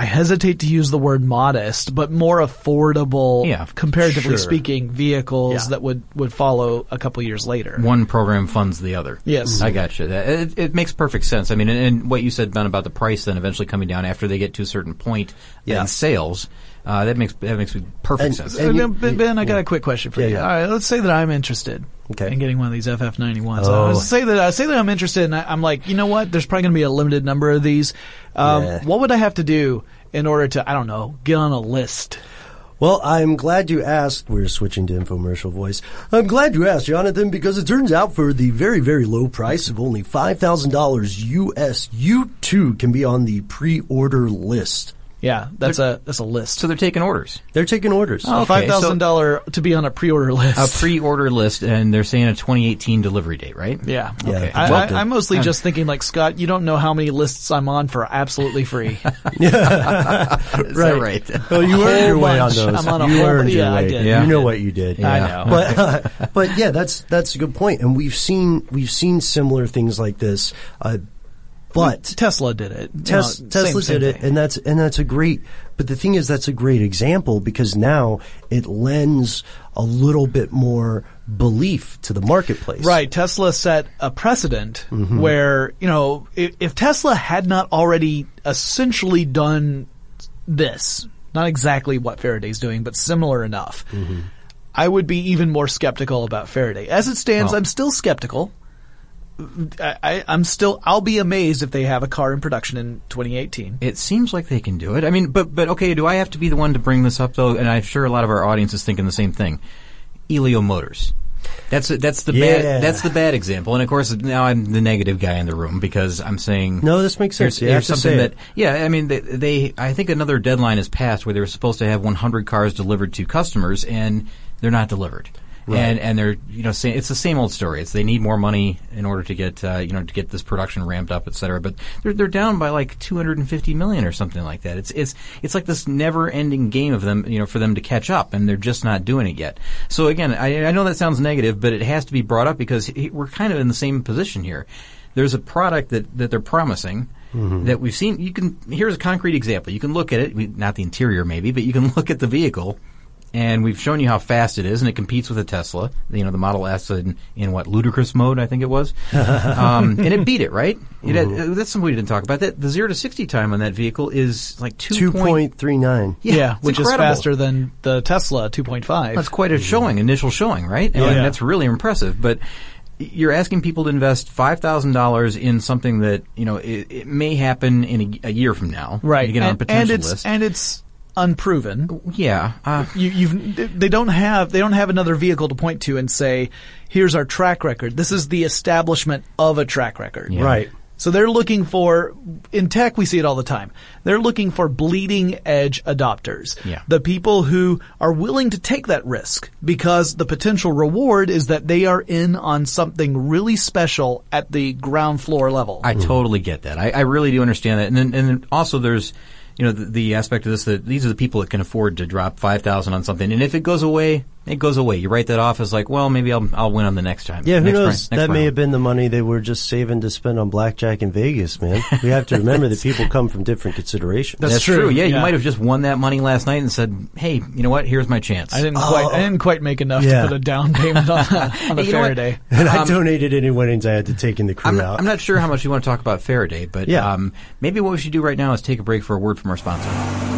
I hesitate to use the word modest, but more affordable, Yeah, comparatively sure. speaking, vehicles Yeah. that would, would follow a couple years later. One program funds the other. Yes. I got you. It, it makes perfect sense. I mean, and, and what you said, Ben, about the price then eventually coming down after they get to a certain point Yeah. in sales, uh, that makes that makes perfect And- sense. and- you- ben, Ben, I got yeah. a quick question for Yeah, you. yeah. All right, let's say that I'm interested Okay. in getting one of these FF91s. Oh. Uh, say that I say that I'm interested, and I, I'm like, you know what? There's probably going to be a limited number of these. Um, Yeah. What would I have to do in order to, I don't know, get on a list? Well, I'm glad you asked. We're switching to infomercial voice. I'm glad you asked, Jonathan, because it turns out for the very, very low price of only $5,000 US, you too can be on the pre-order list. Yeah, that's a that's a list. so they're taking orders. They're taking orders. Oh, okay. Five thousand dollar to be on a pre-order list. A pre-order list, and they're saying a 2018 delivery date, right? Yeah. Yeah, Okay. I, welcome. I, I'm mostly just thinking like Scott. You don't know how many lists I'm on for absolutely free. Is that right? Well, you earned your way on bunch. those. I'm on a you whole- earned your yeah, I way. did. Yeah. You know what you did. I know. But, uh, but yeah, that's that's a good point, and we've seen we've seen similar things like this. Uh, but Tesla did it. Tes- Tesla same- same did it, thing. and that's and that's a great. But the thing is, that's a great example because now it lends a little bit more belief to the marketplace. Right. Tesla set a precedent Mm-hmm. where, you know, if, if Tesla had not already essentially done this, not exactly what Faraday's doing, but similar enough, Mm-hmm. I would be even more skeptical about Faraday. As it stands, Oh. I'm still skeptical. I, I, I'm still, I'll be amazed if they have a car in production in 2018. It seems like they can do it. I mean, but but okay, do I have to be the one to bring this up though? And I'm sure a lot of our audience is thinking the same thing. Elio Motors. That's that's the Yeah. bad that's the bad example. And of course, now I'm the negative guy in the room because I'm saying No, this makes sense. Here's, You have to something say that yeah, I mean they, they I think another deadline has passed where they were supposed to have 100 cars delivered to customers and they're not delivered. Right. And and they're you know saying it's the same old story. It's they need more money in order to get uh, you know to get this production ramped up, et cetera. But they're they're down by like 250 million or something like that. It's it's it's like this never ending game of them you know for them to catch up, and they're just not doing it yet. So again, I, I know that sounds negative, but it has to be brought up because we're kind of in the same position here. There's a product that that they're promising. That we've seen. You can here's a concrete example. You can look at it, not the interior maybe, but you can look at the vehicle and we've shown you how fast it is, and it competes with a Tesla. You know, the Model S in, in what ludicrous mode, I think it was, um, and it beat it. Right? It had, Mhm. that's something we didn't talk about. That the zero to sixty time on that vehicle is like two, Two point. point three nine. Yeah, which incredible. is faster than the Tesla 2.5. That's quite a showing, initial showing, right? And yeah. that's really impressive. But you're asking people to invest five thousand dollars in something that you know it, it may happen in a, a year from now. right. You get on a potential and it's list. and it's unproven. Yeah, uh, you, you've they don't have they don't have another vehicle to point to and say, "Here's our track record." This is the establishment of a track record. Yeah. Right. So they're looking for in tech we see it all the time. They're looking for bleeding edge adopters. Yeah. The people who are willing to take that risk because the potential reward is that they are in on something really special at the ground floor level. I totally get that. I, I really do understand that. And then, and then also there's, you know, the, the aspect of this that these are the people that can afford to drop five thousand on something, and if it goes away, it goes away. You write that off as like, well, maybe I'll I'll win on the next time. Yeah, who next knows? round- next that may have been the money they were just saving to spend on blackjack in Vegas, man. We have to remember that people come from different considerations. That's, true. Yeah, you might have just won that money last night and said, "Hey, you know what? Here's my chance." I didn't quite I didn't quite make enough Yeah. to put a down payment on, on the Hey, you? Faraday. And I Um, donated any winnings I had to take in the crew I'm, out. I'm not sure how much you want to talk about Faraday, but Yeah. um, maybe what we should do right now is take a break for a word from our sponsor.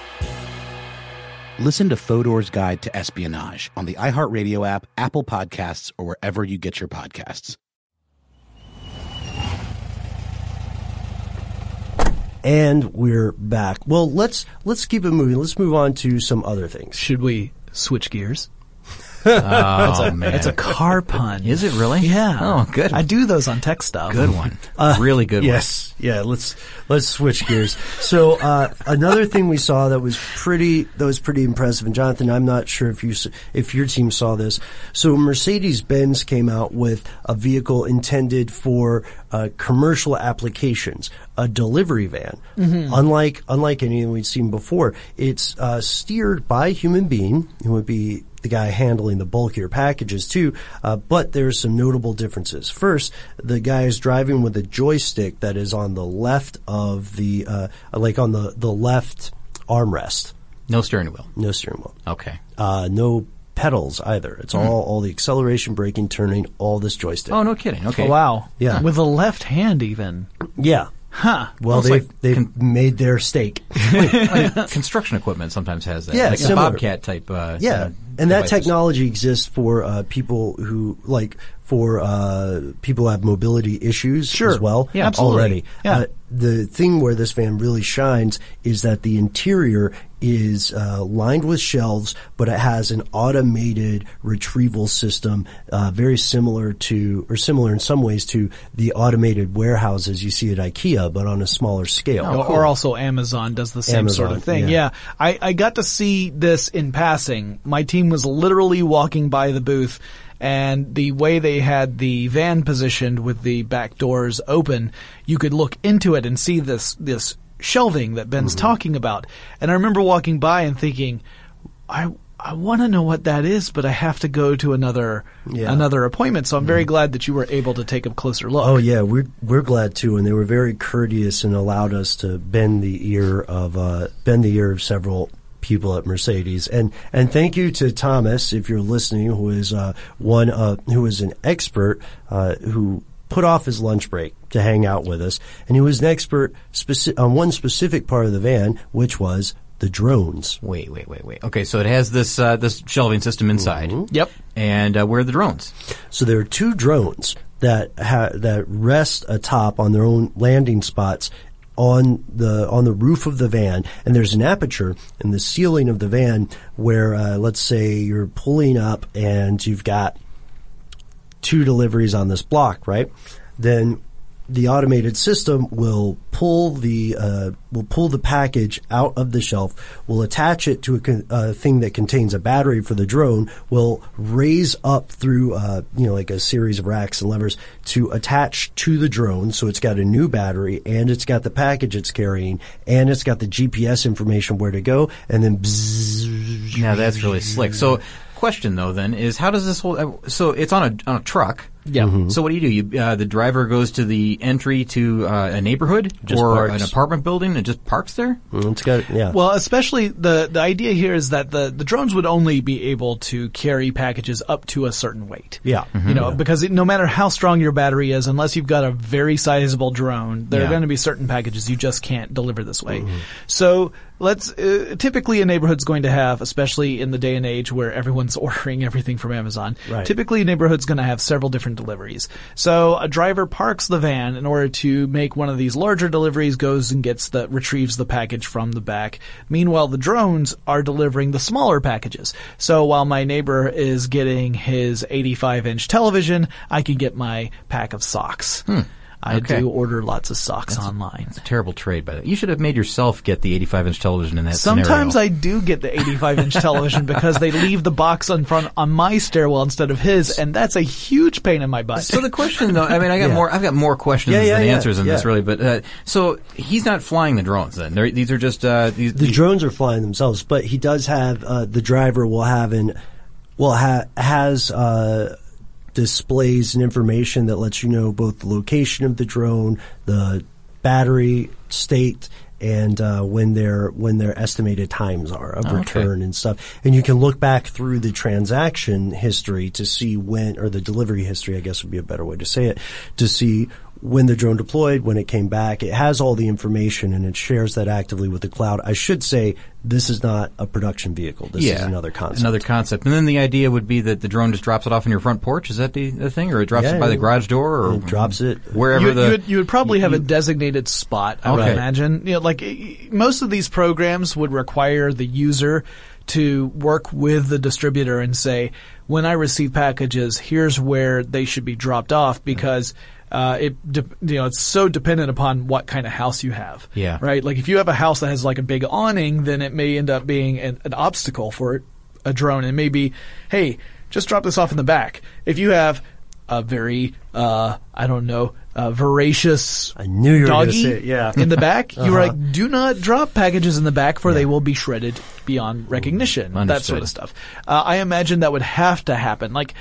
Listen to Fodor's Guide to Espionage on the iHeartRadio app, Apple Podcasts, or wherever you get your podcasts. And we're back. Well, let's let's keep it moving. Let's move on to some other things. Should we switch gears? Oh, it's a, man. It's a car pun. Is it really? Yeah. Oh, good. I do those on tech stuff. Good one. Uh, really good one. yes. Yeah. Let's let's switch gears. So uh, another thing we saw that was pretty that was pretty impressive. And Jonathan, I'm not sure if you if your team saw this. So Mercedes Benz came out with a vehicle intended for uh, commercial applications, a delivery van. Mhm. Unlike unlike anything we've seen before, it's uh, steered by a human being It would be the guy handling the bulkier packages too, uh, but there's some notable differences. First, the guy is driving with a joystick that is on the left of the, uh, like on the, the left armrest. No steering wheel. No steering wheel. Okay. Uh, no pedals either. It's Mhm. all, all the acceleration, braking, turning, all this joystick. Oh, no kidding. Okay. Oh, wow. Yeah. With the left hand even. Yeah. Huh. Well, they've, like they've made their stake. Like construction equipment sometimes has that. Yeah, like a. Bobcat type. Uh, yeah, uh, and that technology exists for uh, people who like for uh, people who have mobility issues Sure. as well. Yeah, absolutely. already. Yeah. Uh, the thing where this van really shines is that the interior is uh, lined with shelves, but it has an automated retrieval system, uh, very similar to, or similar in some ways to the automated warehouses you see at IKEA, but on a smaller scale. or, or also Amazon does the same sort of thing. yeah. Yeah. I, I got to see this in passing. My team was literally walking by the booth and the way they had the van positioned with the back doors open, you could look into it and see this, this shelving that Ben's Mm-hmm. talking about. And I remember walking by and thinking, I, I want to know what that is, but I have to go to another, Yeah. another appointment. So I'm very glad that you were able to take a closer look. Oh yeah, we're we're glad too, and they were very courteous and allowed us to bend the ear of uh, bend the ear of several people at Mercedes. And and thank you to Thomas, if you're listening, who is uh, one uh, who is an expert uh, who put off his lunch break to hang out with us, and he was an expert speci- on one specific part of the van, which was the drones. Wait, wait, wait, wait. Okay, so it has this uh, this shelving system inside. Yep. And uh, where are the drones? So there are two drones that ha- that rest atop on their own landing spots on the on the roof of the van, and there's an aperture in the ceiling of the van where, uh, let's say, you're pulling up and you've got two deliveries on this block, right? Then the automated system will pull the uh, will pull the package out of the shelf, will attach it to a con- uh, thing that contains a battery for the drone, will raise up through uh, you know like a series of racks and levers to attach to the drone, so it's got a new battery and it's got the package it's carrying and it's got the GPS information where to go, and then bzzz, Now that's really slick. So, question though then is how does this whole uh, so it's on a on a truck. Yeah. Mm-hmm. So what do you do? You uh, the driver goes to the entry to uh, a neighborhood Just or parks. an apartment building and just parks there. Mm, it's got yeah. Well, especially the the idea here is that the the drones would only be able to carry packages up to a certain weight. Yeah. You know, Yeah. because it, no matter how strong your battery is, unless you've got a very sizable drone, there Yeah. are going to be certain packages you just can't deliver this way. So let's uh, typically a neighborhood's going to have, especially in the day and age where everyone's ordering everything from Amazon. Right. Typically, a neighborhood's going to have several different deliveries. So a driver parks the van in order to make one of these larger deliveries, goes and gets the retrieves the package from the back. Meanwhile, the drones are delivering the smaller packages. So while my neighbor is getting his 85 inch television, I can get my pack of socks. I Okay. do order lots of socks online. It's a terrible trade, by the way. You should have made yourself get the 85 inch television in that Sometimes scenario. I do get the 85 inch television because they leave the box on front on my stairwell instead of his, and that's a huge pain in my butt. So the question, though, I mean, I got Yeah. more. I've got more questions Yeah, yeah, than yeah, answers in this, yeah. really. But uh, so he's not flying the drones. Then They're, these are just uh, these. the drones are flying themselves, but he does have uh, the driver will have an well ha- has uh, displays and information that lets you know both the location of the drone, the battery state, and uh, when their when their estimated times are of Okay. return and stuff. And you can look back through the transaction history to see when, or the delivery history, I guess would be a better way to say it, to see when the drone deployed, when it came back, it has all the information and it shares that actively with the cloud. I should say this is not a production vehicle. This is another concept. Another concept. And then the idea would be that the drone just drops it off on your front porch. Is that the, the thing? Or it drops Yeah, it by the garage door? Or it drops it wherever you, the. you would, you would probably have a designated spot. I would imagine. You know, like most of these programs would require the user to work with the distributor and say, when I receive packages, here's where they should be dropped off because. Uh, it de- you know it's so dependent upon what kind of house you have. Yeah. Right. Like if you have a house that has like a big awning, then it may end up being an, an obstacle for a drone. It may be, hey, just drop this off in the back. If you have a very, uh, I don't know, uh, voracious I knew you were doggy say it, yeah. in the back, you're Uh-huh. like, do not drop packages in the back for they will be shredded beyond recognition. That sort of stuff. Uh, I imagine that would have to happen. Like,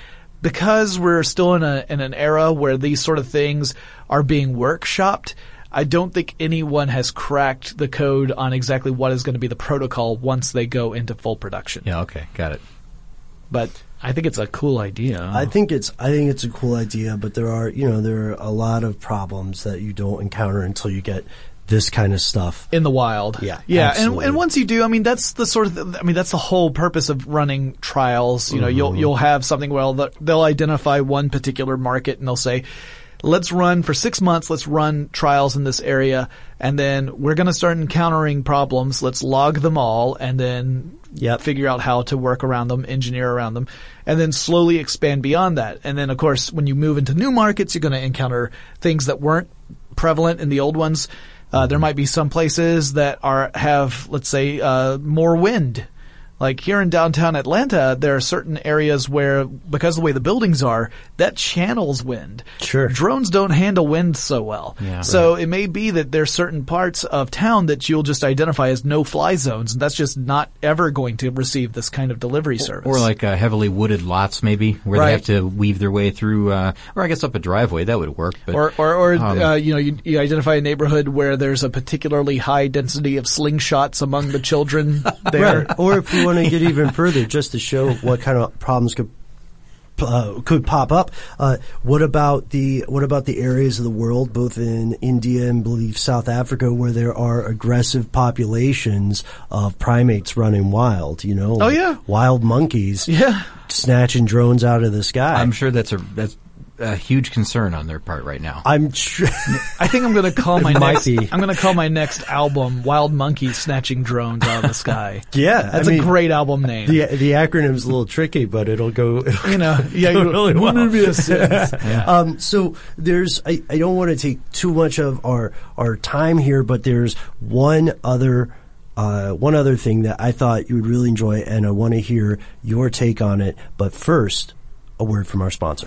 because we're still in a, in an era where these sort of things are being workshopped, I don't think anyone has cracked the code on exactly what is going to be the protocol once they go into full production. Yeah, okay, got it. But I think it's a cool idea. I think it's I think it's a cool idea, but there are you know there are a lot of problems that you don't encounter until you get this kind of stuff in the wild. Yeah, Yeah, and, and once you do, I mean, that's the sort of, th- I mean, that's the whole purpose of running trials. You know, you'll Mhm. you'll have something Well, they'll, they'll identify one particular market and they'll say, let's run for six months. Let's run trials in this area, and then we're going to start encountering problems. Let's log them all, and then figure out how to work around them, engineer around them, and then slowly expand beyond that. And then, of course, when you move into new markets, you're going to encounter things that weren't prevalent in the old ones. Uh, there might be some places that are have, let's say, uh, more wind. Like here in downtown Atlanta, there are certain areas where, because of the way the buildings are, that channels wind. Sure. Drones don't handle wind so well. Yeah. So it may be that there's certain parts of town that you'll just identify as no-fly zones, and that's just not ever going to receive this kind of delivery service. Or like uh, heavily wooded lots, maybe, where Right. they have to weave their way through, uh, or I guess up a driveway, that would work. But, or or, or um, uh, you know you, you identify a neighborhood where there's a particularly high density of slingshots among the children there. Right. Or if we want to get even further, just to show what kind of problems could uh, could pop up. Uh, what about the what about the areas of the world, both in India and believe South Africa, where there are aggressive populations of primates running wild? You know, Oh, yeah. wild monkeys, yeah, snatching drones out of the sky. I'm sure that's a that's a huge concern on their part right now. I'm sure. I think I'm going to call my next. be. I'm going to call my next album "Wild Monkeys Snatching Drones Out of the Sky." Yeah, that's I mean, a great album name. The the acronym's a little tricky, but it'll go. It'll You know, yeah, go you- really well. wouldn't be a sense? Yeah. Um, so there's. I, I don't want to take too much of our our time here, but there's one other. Uh, one other thing that I thought you would really enjoy, and I want to hear your take on it. But first, a word from our sponsor.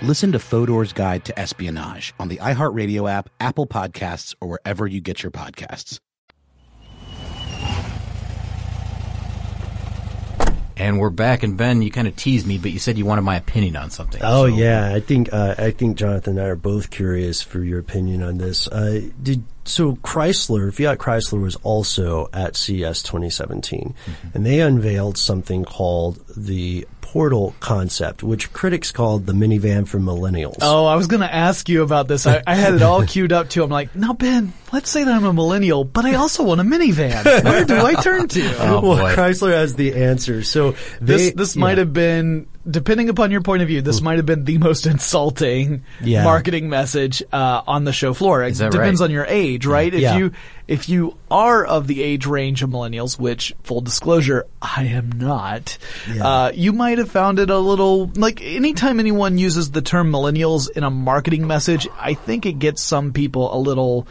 Listen to Fodor's Guide to Espionage on the iHeartRadio app, Apple Podcasts, or wherever you get your podcasts. And we're back, and Ben, you kind of teased me, but you said you wanted my opinion on something. Oh so- yeah, I think uh, I think Jonathan and I are both curious for your opinion on this. Uh, did so Chrysler, Fiat Chrysler was also at CES 2017, and they unveiled something called the Portal concept, which critics called the minivan for millennials. Oh, I was going to ask you about this. I, I had it all queued up too. I'm like, now Ben, let's say that I'm a millennial, but I also want a minivan. Where do I turn to? Oh, well, Chrysler has the answer. So they, this this yeah. might have been, depending upon your point of view, this might have been the most insulting Yeah. marketing message uh, on the show floor. It Is that depends right? on your age, right? If Yeah. you if you are of the age range of millennials, which full disclosure, I am not, Yeah. uh, you might have found it a little like anytime anyone uses the term millennials in a marketing message, I think it gets some people a little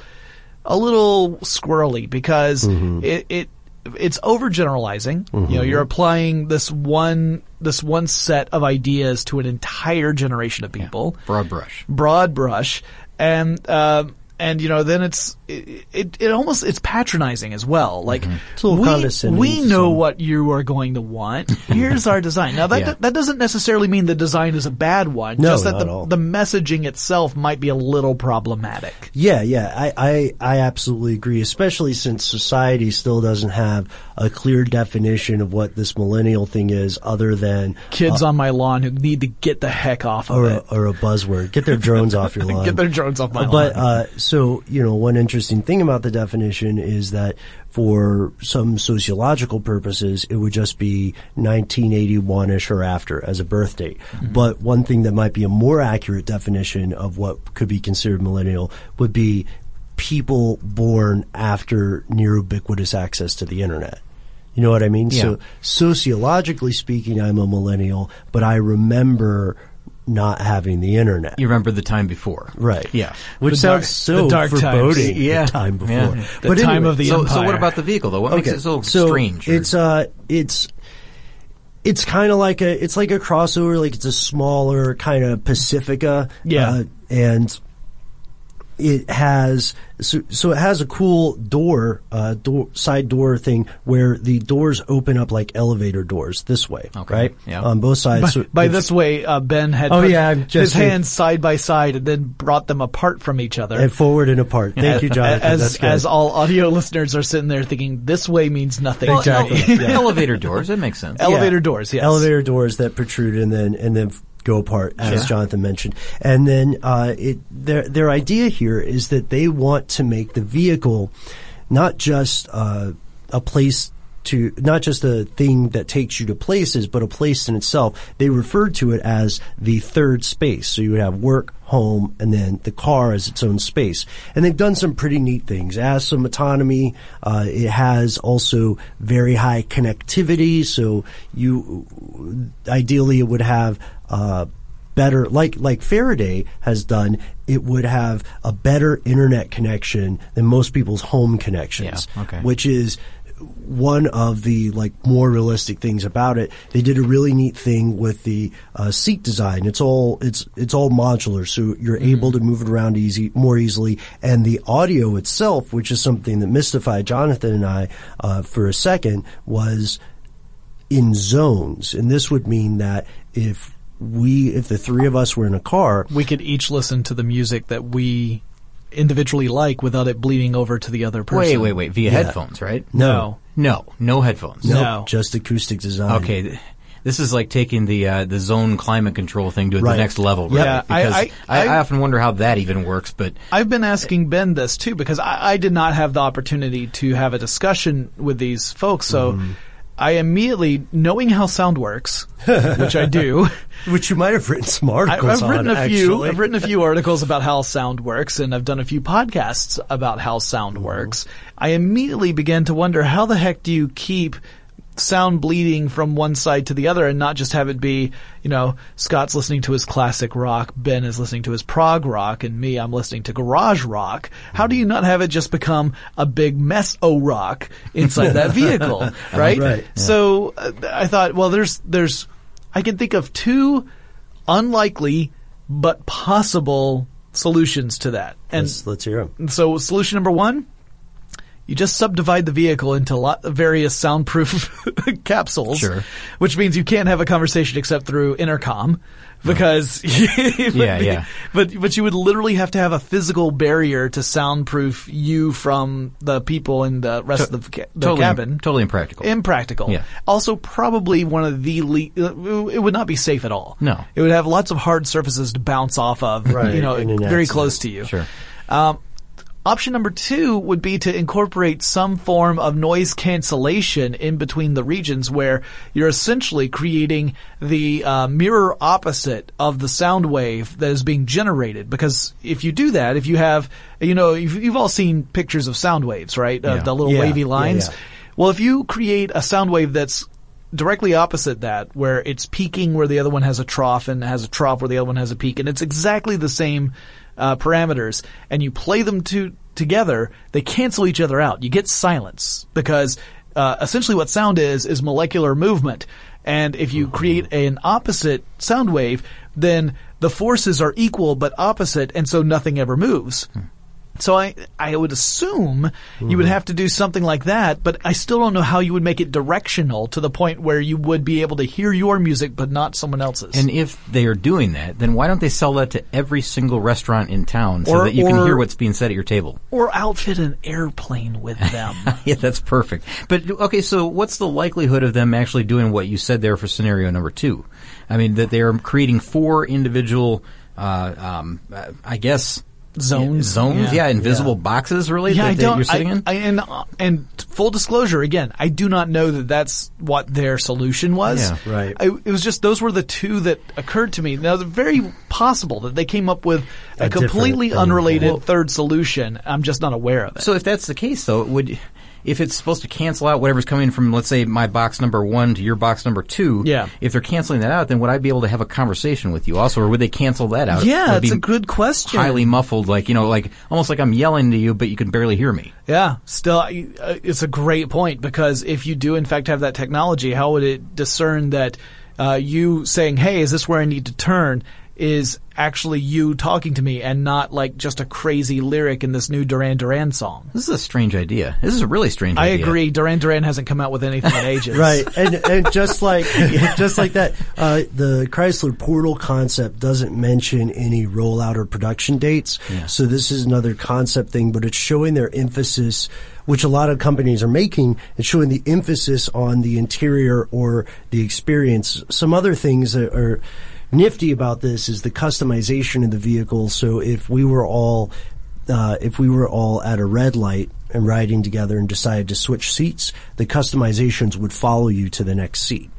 a little squirrely because Mm-hmm. it, it it's overgeneralizing. You know, you're applying this one this one set of ideas to an entire generation of people. Broad brush. Broad brush, and uh, and you know, then it's it, it it almost it's patronizing as well. Like It's a little we we know what you are going to want. Here's our design. Now that Yeah. that doesn't necessarily mean the design is a bad one. No, just that not the the messaging itself might be a little problematic. Yeah, yeah, I, I, I absolutely agree, especially since society still doesn't have a clear definition of what this millennial thing is other than Kids on my lawn who need to get the heck off of or it. a, or a buzzword. Get their drones off your lawn. Get their drones off my But lawn. uh, so you know, one interesting thing about the definition is that for some sociological purposes, it would just be 1981ish or after as a birth date. Mm-hmm. But one thing that might be a more accurate definition of what could be considered millennial would be people born after near ubiquitous access to the internet. You know what I mean? So sociologically speaking, I'm a millennial, but I remember not having the internet. You remember the time before. Right. Yeah. Which The sounds dark- so the dark times. foreboding. Yeah. The time before. Yeah. The time of the so, empire. so what about the vehicle though? What makes it so, strange? or- It's uh, it's it's kind of like a it's like a crossover. Like it's a smaller kind of Pacifica. Yeah. uh, and it has so, so it has a cool door, uh, door side door thing where the doors open up like elevator doors this way, Okay. right? Yeah. On both sides. By, So by this way, uh, Ben had Oh, put yeah, just his saying- hands side by side and then brought them apart from each other. and forward and apart. Thank you, Jonathan. As as all audio listeners are sitting there thinking, this way means nothing. Well, to me." ele- Elevator doors. That makes sense. Elevator Yeah. doors, yes. Elevator doors that protrude and then and then f- go apart, as Sure. Jonathan mentioned. And then uh, it their their idea here is that they want to make the vehicle not just uh, a place. To not just a thing that takes you to places, but a place in itself. They referred to it as the third space. So you would have work, home, and then the car as its own space. And they've done some pretty neat things. It has some autonomy. Uh, it has also very high connectivity. So you, ideally, it would have, uh, better, like, like Faraday has done, it would have a better internet connection than most people's home connections. Yeah, okay. Which is, one of the like more realistic things about it. They did a really neat thing with the uh, seat design. It's all it's it's all modular, so you're able to move it around easy more easily. And the audio itself, which is something that mystified Jonathan and I uh, for a second, was in zones, and this would mean that if we if the three of us were in a car, we could each listen to the music that we individually like without it bleeding over to the other person. Wait, wait, wait. Via Yeah. headphones, right? No. No, no headphones. nope, No. just acoustic design. Okay. This is like taking the uh, the zone climate control thing to Right. the next level, Yeah. Because I- I, I- I, often wonder how that even works. But I've been asking Ben this too because I, I did not have the opportunity to have a discussion with these folks. So Mm-hmm. I immediately, knowing how sound works, which I do, which you might have written some I, articles I've written on, a few. actually. I've written a few articles about how sound works, and I've done a few podcasts about how sound Mm-hmm. works. I immediately began to wonder how the heck do you keep sound bleeding from one side to the other and not just have it be, you know, Scott's listening to his classic rock, Ben is listening to his prog rock, and me, I'm listening to garage rock. How do you not have it just become a big mess o rock inside that vehicle, right? Right, yeah. So uh, I thought, well, there's, there's, I can think of two unlikely but possible solutions to that. And let's, let's hear them. so solution number one, you just subdivide the vehicle into lot, various soundproof capsules. Sure. Which means you can't have a conversation except through intercom because it Yeah, be- yeah. But but you would literally have to have a physical barrier to soundproof you from the people in the rest of the, ca- the totally, cabin. totally impractical. Impractical. Yeah. Also, probably one of the le- it would not be safe at all. No. It would have lots of hard surfaces to bounce off of. Right, You know, very accident. close to you. Sure. Um, option number two would be to incorporate some form of noise cancellation in between the regions where you're essentially creating the uh, mirror opposite of the sound wave that is being generated. Because if you do that, if you have, you know, you've, you've all seen pictures of sound waves, right? Uh, the little Yeah, wavy yeah, lines. yeah. Well, if you create a sound wave that's directly opposite that, where it's peaking where the other one has a trough and has a trough where the other one has a peak, and it's exactly the same uh, parameters, and you play them to, together, they cancel each other out. You get silence because uh, essentially what sound is is molecular movement, and if you create an opposite sound wave, then the forces are equal but opposite, and so nothing ever moves. So I, I would assume you would have to do something like that, but I still don't know how you would make it directional to the point where you would be able to hear your music but not someone else's. And if they are doing that, then why don't they sell that to every single restaurant in town so Or- that you can hear what's being said at your table? or outfit an airplane with them. yeah, that's perfect. But okay, so what's the likelihood of them actually doing what you said there for scenario number two? I mean, that they are creating four individual, uh, um, uh, I guess, Zones? zones, Yeah. yeah, invisible boxes, really. yeah, that, I don't. you're sitting I, in. I, and uh, and full disclosure, again, I do not know that that's what their solution was. Yeah, right. I, it was just those were the two that occurred to me. Now, it's very possible that they came up with a, A completely unrelated third solution. I'm just not aware of it. So if that's the case, though, it would if it's supposed to cancel out whatever's coming from, let's say, my box number one to your box number two, Yeah. If they're canceling that out, then would I be able to have a conversation with you also, or would they cancel that out? yeah, it's a good question. Highly muffled, like you know, like almost like I'm yelling to you, but you can barely hear me. Yeah, still, uh, it's a great point because if you do in fact have that technology, how would it discern that uh, you saying, "Hey, is this where I need to turn?" Is actually you talking to me and not like just a crazy lyric in this new Duran Duran song. This is a strange idea. This is a really strange I idea. agree. Duran Duran hasn't come out with anything in ages. Right, and and just like just like that, uh, the Chrysler Portal concept doesn't mention any rollout or production dates. So this is another concept thing, but it's showing their emphasis, which a lot of companies are making. It's showing the emphasis on the interior or the experience. Some other things that are nifty about this is the customization of the vehicle. So if we were all uh, if we were all at a red light and riding together and decided to switch seats, the customizations would follow you to the next seat.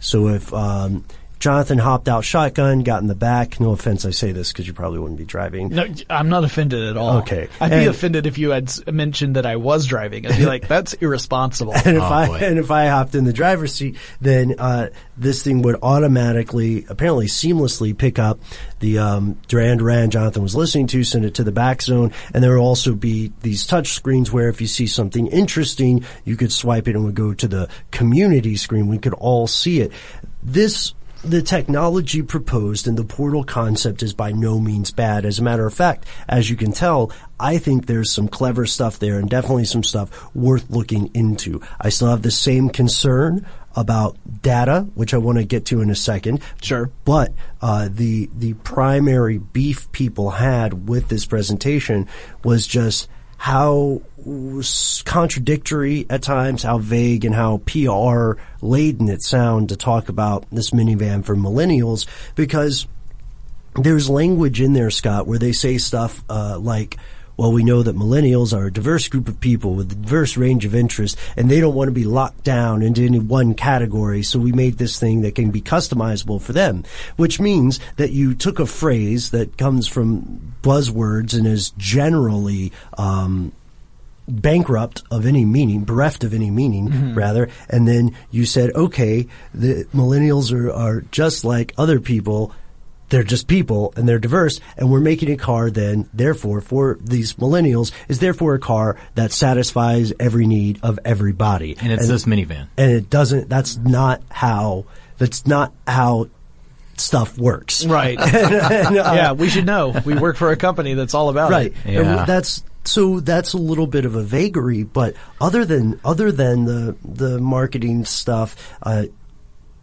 So if um, Jonathan hopped out shotgun, got in the back, no offense, I say this because you probably wouldn't be driving. No, I'm not offended at all. Okay. I'd be offended if you had mentioned that I was driving. I'd be like, that's irresponsible. And if Oh, I boy. and if I hopped in the driver's seat, then uh, this thing would automatically, apparently seamlessly pick up the um, Duran Duran Jonathan was listening to, send it to the back zone, and there would also be these touch screens where if you see something interesting, you could swipe it and it would go to the community screen. We could all see it. This the technology proposed and the portal concept is by no means bad. As a matter of fact, as you can tell, I think there's some clever stuff there and definitely some stuff worth looking into. I still have the same concern about data, which I want to get to in a second. Sure. But uh, the the primary beef people had with this presentation was just how s- contradictory at times, how vague and how PR laden it sound to talk about this minivan for millennials because there's language in there, Scott, where they say stuff uh, like, well, we know that millennials are a diverse group of people with a diverse range of interests, and they don't want to be locked down into any one category, so we made this thing that can be customizable for them. Which means that you took a phrase that comes from buzzwords and is generally um, bankrupt of any meaning, bereft of any meaning, Mm-hmm. rather, and then you said, okay, the millennials are, are just like other people. They're just people and they're diverse and we're making a car then, therefore, for these millennials is therefore a car that satisfies every need of everybody. And it's this minivan. And it doesn't, that's not how, that's not how stuff works. Right. And, uh, yeah, we should know. We work for a company that's all about right. it. And that's so that's a little bit of a vagary, but other than other than the the marketing stuff uh,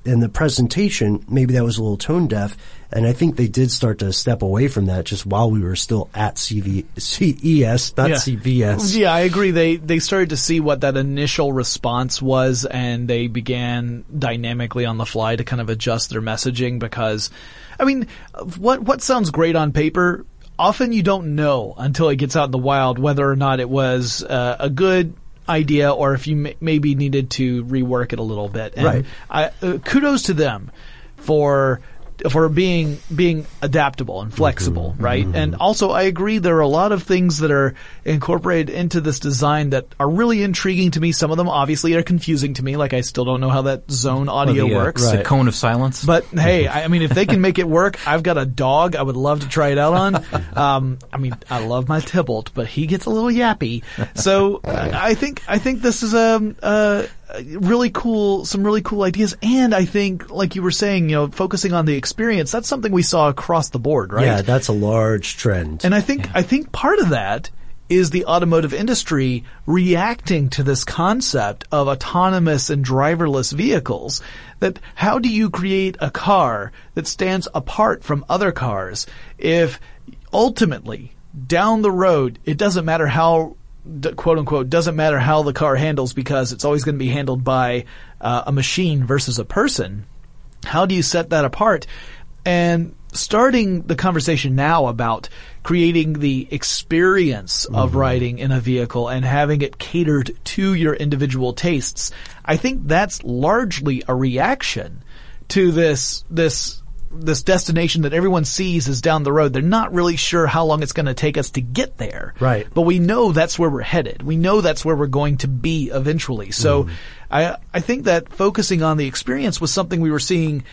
and the presentation, maybe that was a little tone deaf. And I think they did start to step away from that just while we were still at CV, CES, not yeah. CVS. Yeah, I agree. They they started to see what that initial response was, and they began dynamically on the fly to kind of adjust their messaging. Because, I mean, what what sounds great on paper, often you don't know until it gets out in the wild whether or not it was uh, a good idea or if you m- maybe needed to rework it a little bit. And Right. I, uh, kudos to them for for being being adaptable and flexible, right? And also, I agree there are a lot of things that are incorporated into this design that are really intriguing to me. Some of them obviously are confusing to me, like I still don't know how that zone audio Or the, uh, works. The cone of silence. But hey, I I mean, if they can make it work, I've got a dog. I would love to try it out on. Um, I mean, I love my Tybalt, but he gets a little yappy. So I I think I think this is a, a Uh, really cool, some really cool ideas, and I think, like you were saying, you know, focusing on the experience. That's something we saw across the board, right? Yeah, that's a large trend. And I think I think part of that is the automotive industry reacting to this concept of autonomous and driverless vehicles. That how do you create a car that stands apart from other cars if ultimately down the road it doesn't matter how d- quote unquote doesn't matter how the car handles because it's always going to be handled by uh, a machine versus a person. How do you set that apart? And starting the conversation now about creating the experience of riding in a vehicle and having it catered to your individual tastes, I think that's largely a reaction to this this this destination that everyone sees is down the road. They're not really sure how long it's going to take us to get there. Right. But we know that's where we're headed. We know that's where we're going to be eventually. So mm-hmm. I I think that focusing on the experience was something we were seeing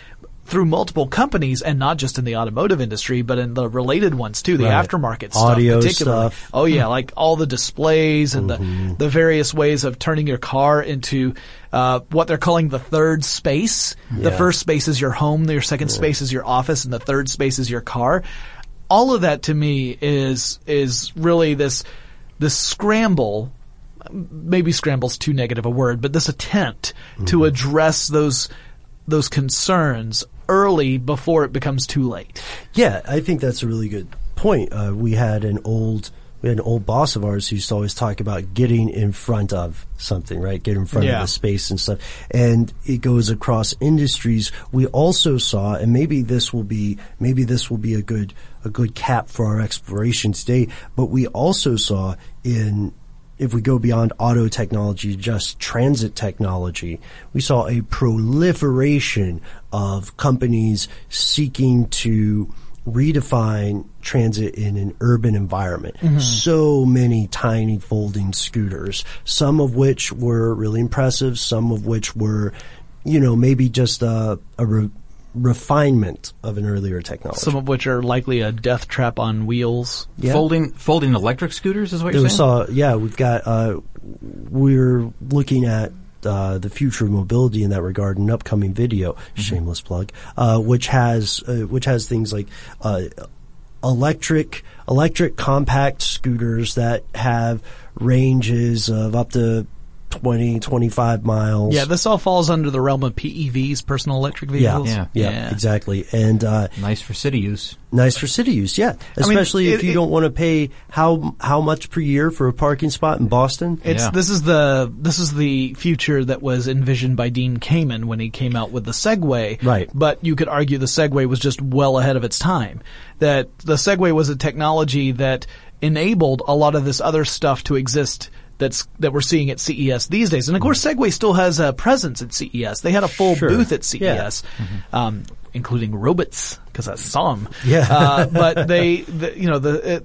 through multiple companies and not just in the automotive industry, but in the related ones too, the Right. aftermarket Audio stuff particularly. stuff. Oh yeah, like all the displays and the, the various ways of turning your car into uh, what they're calling the third space. The first space is your home, your second space is your office, and the third space is your car. All of that to me is is really this this scramble maybe scramble's too negative a word, but this attempt to address those those concerns early before it becomes too late. Yeah, I think that's a really good point. Uh, we had an old we had an old boss of ours who used to always talk about getting in front of something, right? Get in front Yeah. of the space and stuff. And it goes across industries. We also saw, and maybe this will be maybe this will be a good a good cap for our exploration today, but we also saw in if we go beyond auto technology, just transit technology, we saw a proliferation of companies seeking to redefine transit in an urban environment. Mhm. So many tiny folding scooters, some of which were really impressive, some of which were, you know, maybe just a, a refinement of an earlier technology. Some of which are likely a death trap on wheels. Yeah. Folding folding electric scooters is what you're we saying. saw, yeah, we've got, uh, we're looking at, uh, the future of mobility in that regard, in an upcoming video, Mm-hmm. shameless plug, uh, which has, uh, which has things like, uh, electric, electric compact scooters that have ranges of up to 20, 25 miles. Yeah, this all falls under the realm of PEVs, personal electric vehicles. Yeah, vehicles. yeah, exactly. And uh, nice for city use. Nice for city use, yeah. I mean, Especially if you it- don't want to pay how how much per year for a parking spot in Boston. It's this is the this is the future that was envisioned by Dean Kamen when he came out with the Segway. Right. But you could argue the Segway was just well ahead of its time. That the Segway was a technology that enabled a lot of this other stuff to exist that's that we're seeing at CES these days. And of course Segway still has a presence at CES. They had a full Sure. booth at CES. Yeah. Um, including robots because I saw them. Yeah. Uh, but they, the, you know, the it,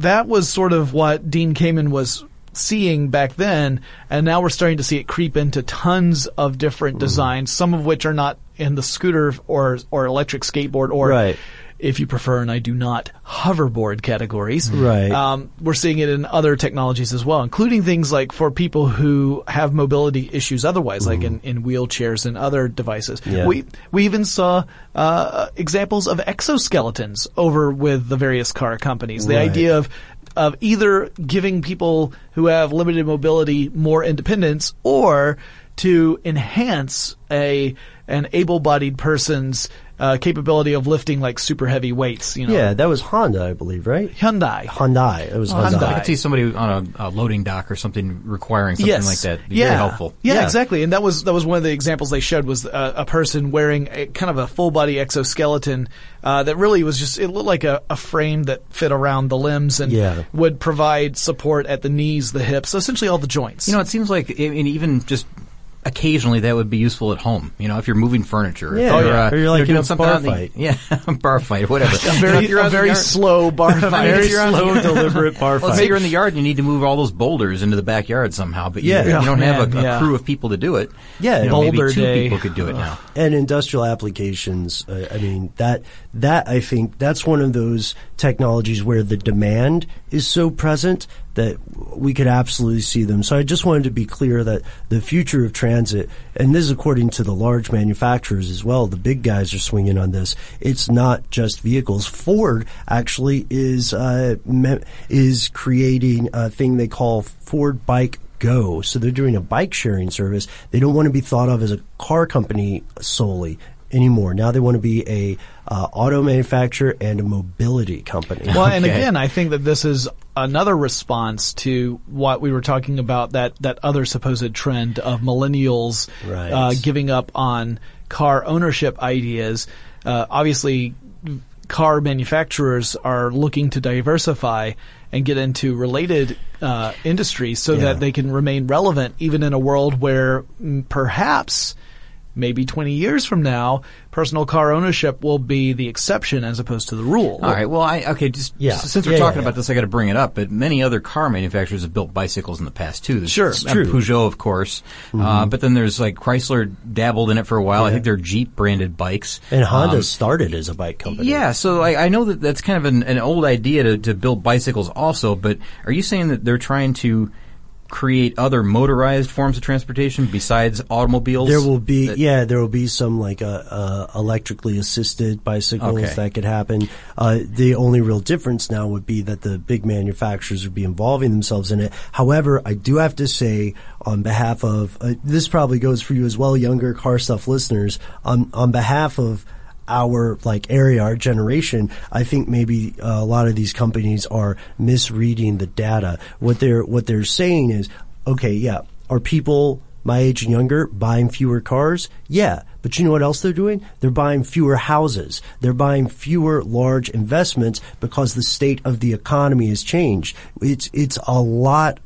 that was sort of what Dean Kamen was seeing back then, and now we're starting to see it creep into tons of different Mm. designs, some of which are not in the scooter or or electric skateboard or. Right. If you prefer, and I do not, hoverboard categories. Right. Um, we're seeing it in other technologies as well, including things like for people who have mobility issues otherwise, like in, in wheelchairs and other devices. Yeah. We we even saw uh, examples of exoskeletons over with the various car companies. The Right. idea of of either giving people who have limited mobility more independence or to enhance a an able-bodied person's uh, capability of lifting like super heavy weights. You know, Yeah, that was Honda, I believe, right? Hyundai. Hyundai. It was Oh, Hyundai. Hyundai. I could see somebody on a, a loading dock or something requiring something yes. like that. Be yeah. Very helpful. Yeah, exactly. And that was that was one of the examples they showed was a, a person wearing a kind of a full body exoskeleton uh, that really was just it looked like a, a frame that fit around the limbs and Yeah. would provide support at the knees, the hips, So essentially all the joints. You know, it seems like, I mean, even just occasionally that would be useful at home. You know, if you're moving furniture. Yeah, if you're, yeah. uh, Or you're like you know, in a doing something bar out in the- fight. Yeah, bar fight, whatever. a very, If you're a out in the very yard- slow bar fight. if you're in the slow, yard- deliberate bar Well, fight. say you're in the yard and you need to move all those boulders into the backyard somehow, but you, Yeah. you don't have Man, a, a yeah. crew of people to do it. Yeah, you know, maybe two day. people could do it now. and industrial applications. Uh, I mean that that I think that's one of those technologies where the demand is so present that we could absolutely see them. So I just wanted to be clear that the future of transit, and this is according to the large manufacturers as well, the big guys are swinging on this. It's not just vehicles. Ford actually is uh, is creating a thing they call Ford Bike Go. So they're doing a bike sharing service. They don't want to be thought of as a car company solely anymore. Now they want to be a uh, auto manufacturer and a mobility company. Well, and again, I think that this is another response to what we were talking about that that other supposed trend of millennials Right. uh, giving up on car ownership ideas. Uh, obviously, car manufacturers are looking to diversify and get into related uh, industries so Yeah. that they can remain relevant, even in a world where mm, perhaps maybe 20 years from now, personal car ownership will be the exception as opposed to the rule. All right. Well, I okay. Just Yeah. s- since we're Yeah, talking yeah, about this, I got to bring it up. But many other car manufacturers have built bicycles in the past too. There's- Sure. uh, true. Peugeot, of course. Uh, but then there's like Chrysler dabbled in it for a while. I think they're Jeep branded bikes. and Honda Um, started as a bike company. yeah, so I, I know that that's kind of an, an old idea to, to build bicycles also, but are you saying that they're trying to create other motorized forms of transportation besides automobiles? There will be, that- yeah, there will be some like uh, uh, electrically assisted bicycles Okay. that could happen. Uh, the only real difference now would be that the big manufacturers would be involving themselves in it. However, I do have to say, on behalf of uh, this, probably goes for you as well, younger car stuff listeners. On on behalf of our like area, our generation, I think maybe uh, a lot of these companies are misreading the data. What they're what they're saying is, okay, yeah, are people my age and younger buying fewer cars? Yeah, but you know what else they're doing? They're buying fewer houses. They're buying fewer large investments because the state of the economy has changed. It's it's a lot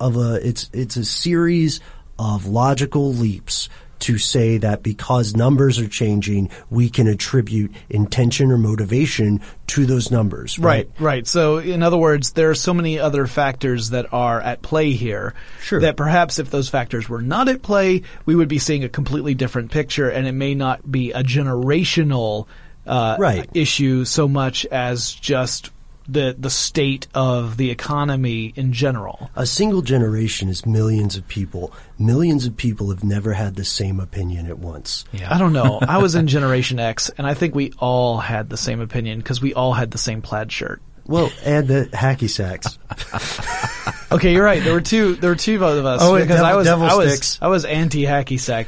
of a it's it's a series of logical leaps to say that because numbers are changing, we can attribute intention or motivation to those numbers. Right, right. So, in other words, there are so many other factors that are at play here Sure. that perhaps if those factors were not at play, we would be seeing a completely different picture, and it may not be a generational uh, Right. issue so much as just the the state of the economy in general. A single generation is millions of people. Millions of people have never had the same opinion at once. I don't know. I was in Generation X, and I think we all had the same opinion because we all had the same plaid shirt. Well, and the hacky sacks. Okay, you're right. There were two. There were two of us Oh, because I devil- was devil I was sticks. I was anti hacky sack,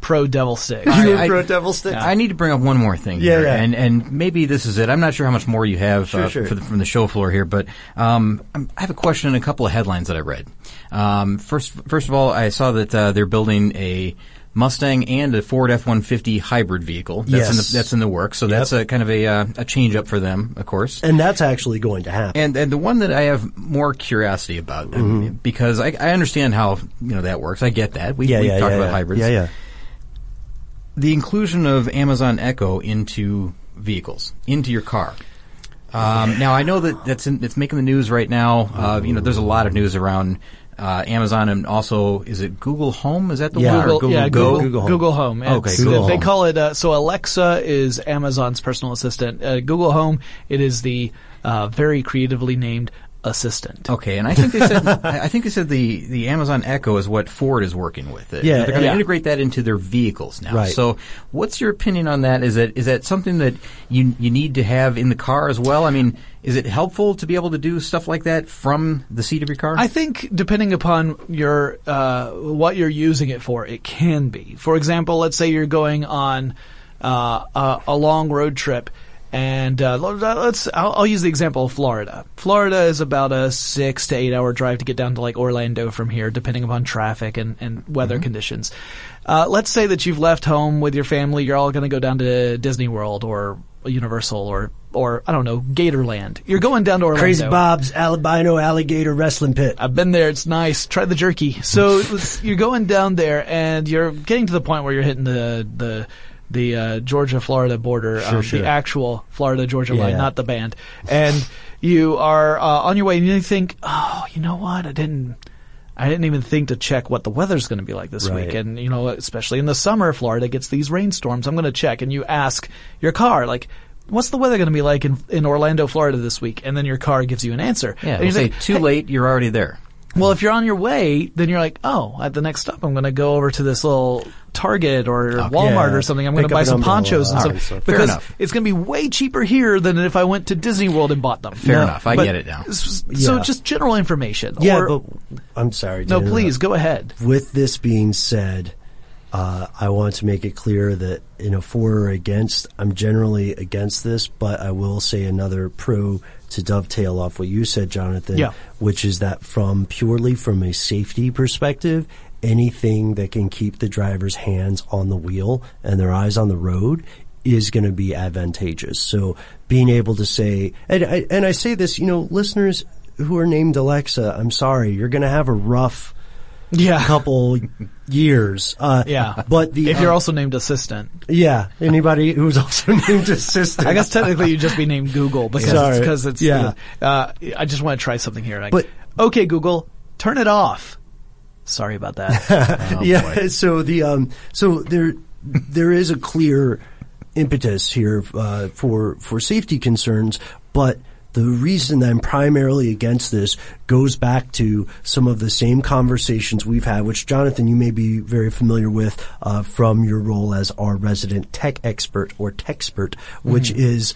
pro devil stick. I- I- devil stick. I need to bring up one more thing Yeah, here, yeah. and and maybe this is it. I'm not sure how much more you have Sure, uh, sure. For the, from the show floor here, but um, I'm- I have a question and a couple of headlines that I read. Um, first, first of all, I saw that uh, they're building a Mustang and a Ford F-150 hybrid vehicle. That's in Yes. the, that's in the works. So that's a kind of a uh, a change up for them, of course. And that's actually going to happen. And and the one that I have more curiosity about, Mhm. because I, I understand how you know that works. I get that. We Yeah, we yeah, talked yeah, about yeah. hybrids. Yeah, yeah. The inclusion of Amazon Echo into vehicles, into your car. Um, now I know that that's in, it's making the news right now. Uh, you know, there's a lot of news around uh, Amazon and also is it Google Home? Is that the one? Google, Google yeah, Go? Google, Google Home. Okay, It's- Google they Home. call it. Uh, so Alexa is Amazon's personal assistant. Uh, Google Home, it is the uh, very creatively named assistant. Okay, and I think they said I think they said the, the Amazon Echo is what Ford is working with. It. Yeah, they're going to yeah. integrate that into their vehicles now. Right. So, what's your opinion on that? Is that is that something that you you need to have in the car as well? I mean, is it helpful to be able to do stuff like that from the seat of your car? I think depending upon your uh, what you're using it for, it can be. For example, let's say you're going on uh, a, a long road trip, and uh, let's I'll, I'll use the example of Florida. Florida is about a six to eight hour drive to get down to like Orlando from here, depending upon traffic and, and weather conditions. Uh, let's say that you've left home with your family. You're all going to go down to Disney World or Universal or or I don't know Gatorland. You're going down to Orlando. Crazy Bob's albino alligator wrestling pit. I've been there. It's nice. Try the jerky. So you're going down there, and you're getting to the point where you're hitting the the the uh, Georgia Florida border, Sure, um, sure. the actual Florida Georgia Yeah, line, not the band. And you are uh, on your way, and you think, oh, you know what? I didn't. I didn't even think to check what the weather's going to be like this Right. week. And, you know, especially in the summer, Florida gets these rainstorms. I'm going to check. And you ask your car, like, what's the weather going to be like in, in Orlando, Florida this week? And then your car gives you an answer. yeah, And you say too late. You're already there. Well, if you're on your way, then you're like, oh, at the next stop, I'm going to go over to this little Target or Walmart Yeah. or something. I'm going to buy some ponchos and stuff right, so- because enough. it's going to be way cheaper here than if I went to Disney World and bought them. Fair No, enough. I get it now. So Yeah. just general information. Yeah, or, but I'm sorry. no, interrupt. please go ahead. With this being said, uh, I want to make it clear that in a for or against, I'm generally against this, but I will say another pro to dovetail off what you said, Jonathan, Yeah. which is that from purely from a safety perspective, anything that can keep the driver's hands on the wheel and their eyes on the road is going to be advantageous. So being able to say, and I, and I say this, you know, listeners who are named Alexa, I'm sorry, you're going to have a rough Yeah. couple years. Uh, Yeah. but the if you're uh, also named assistant, yeah, anybody who's also named assistant. I guess technically you'd just be named Google because Sorry. it's, because it's Yeah. Uh, I just want to try something here. Like, But- okay, Google, turn it off. Sorry about that. Oh, yeah. So the um, so there there is a clear impetus here uh, for for safety concerns, but the reason that I'm primarily against this goes back to some of the same conversations we've had, which Jonathan, you may be very familiar with uh, from your role as our resident tech expert or techspert, which Mhm. is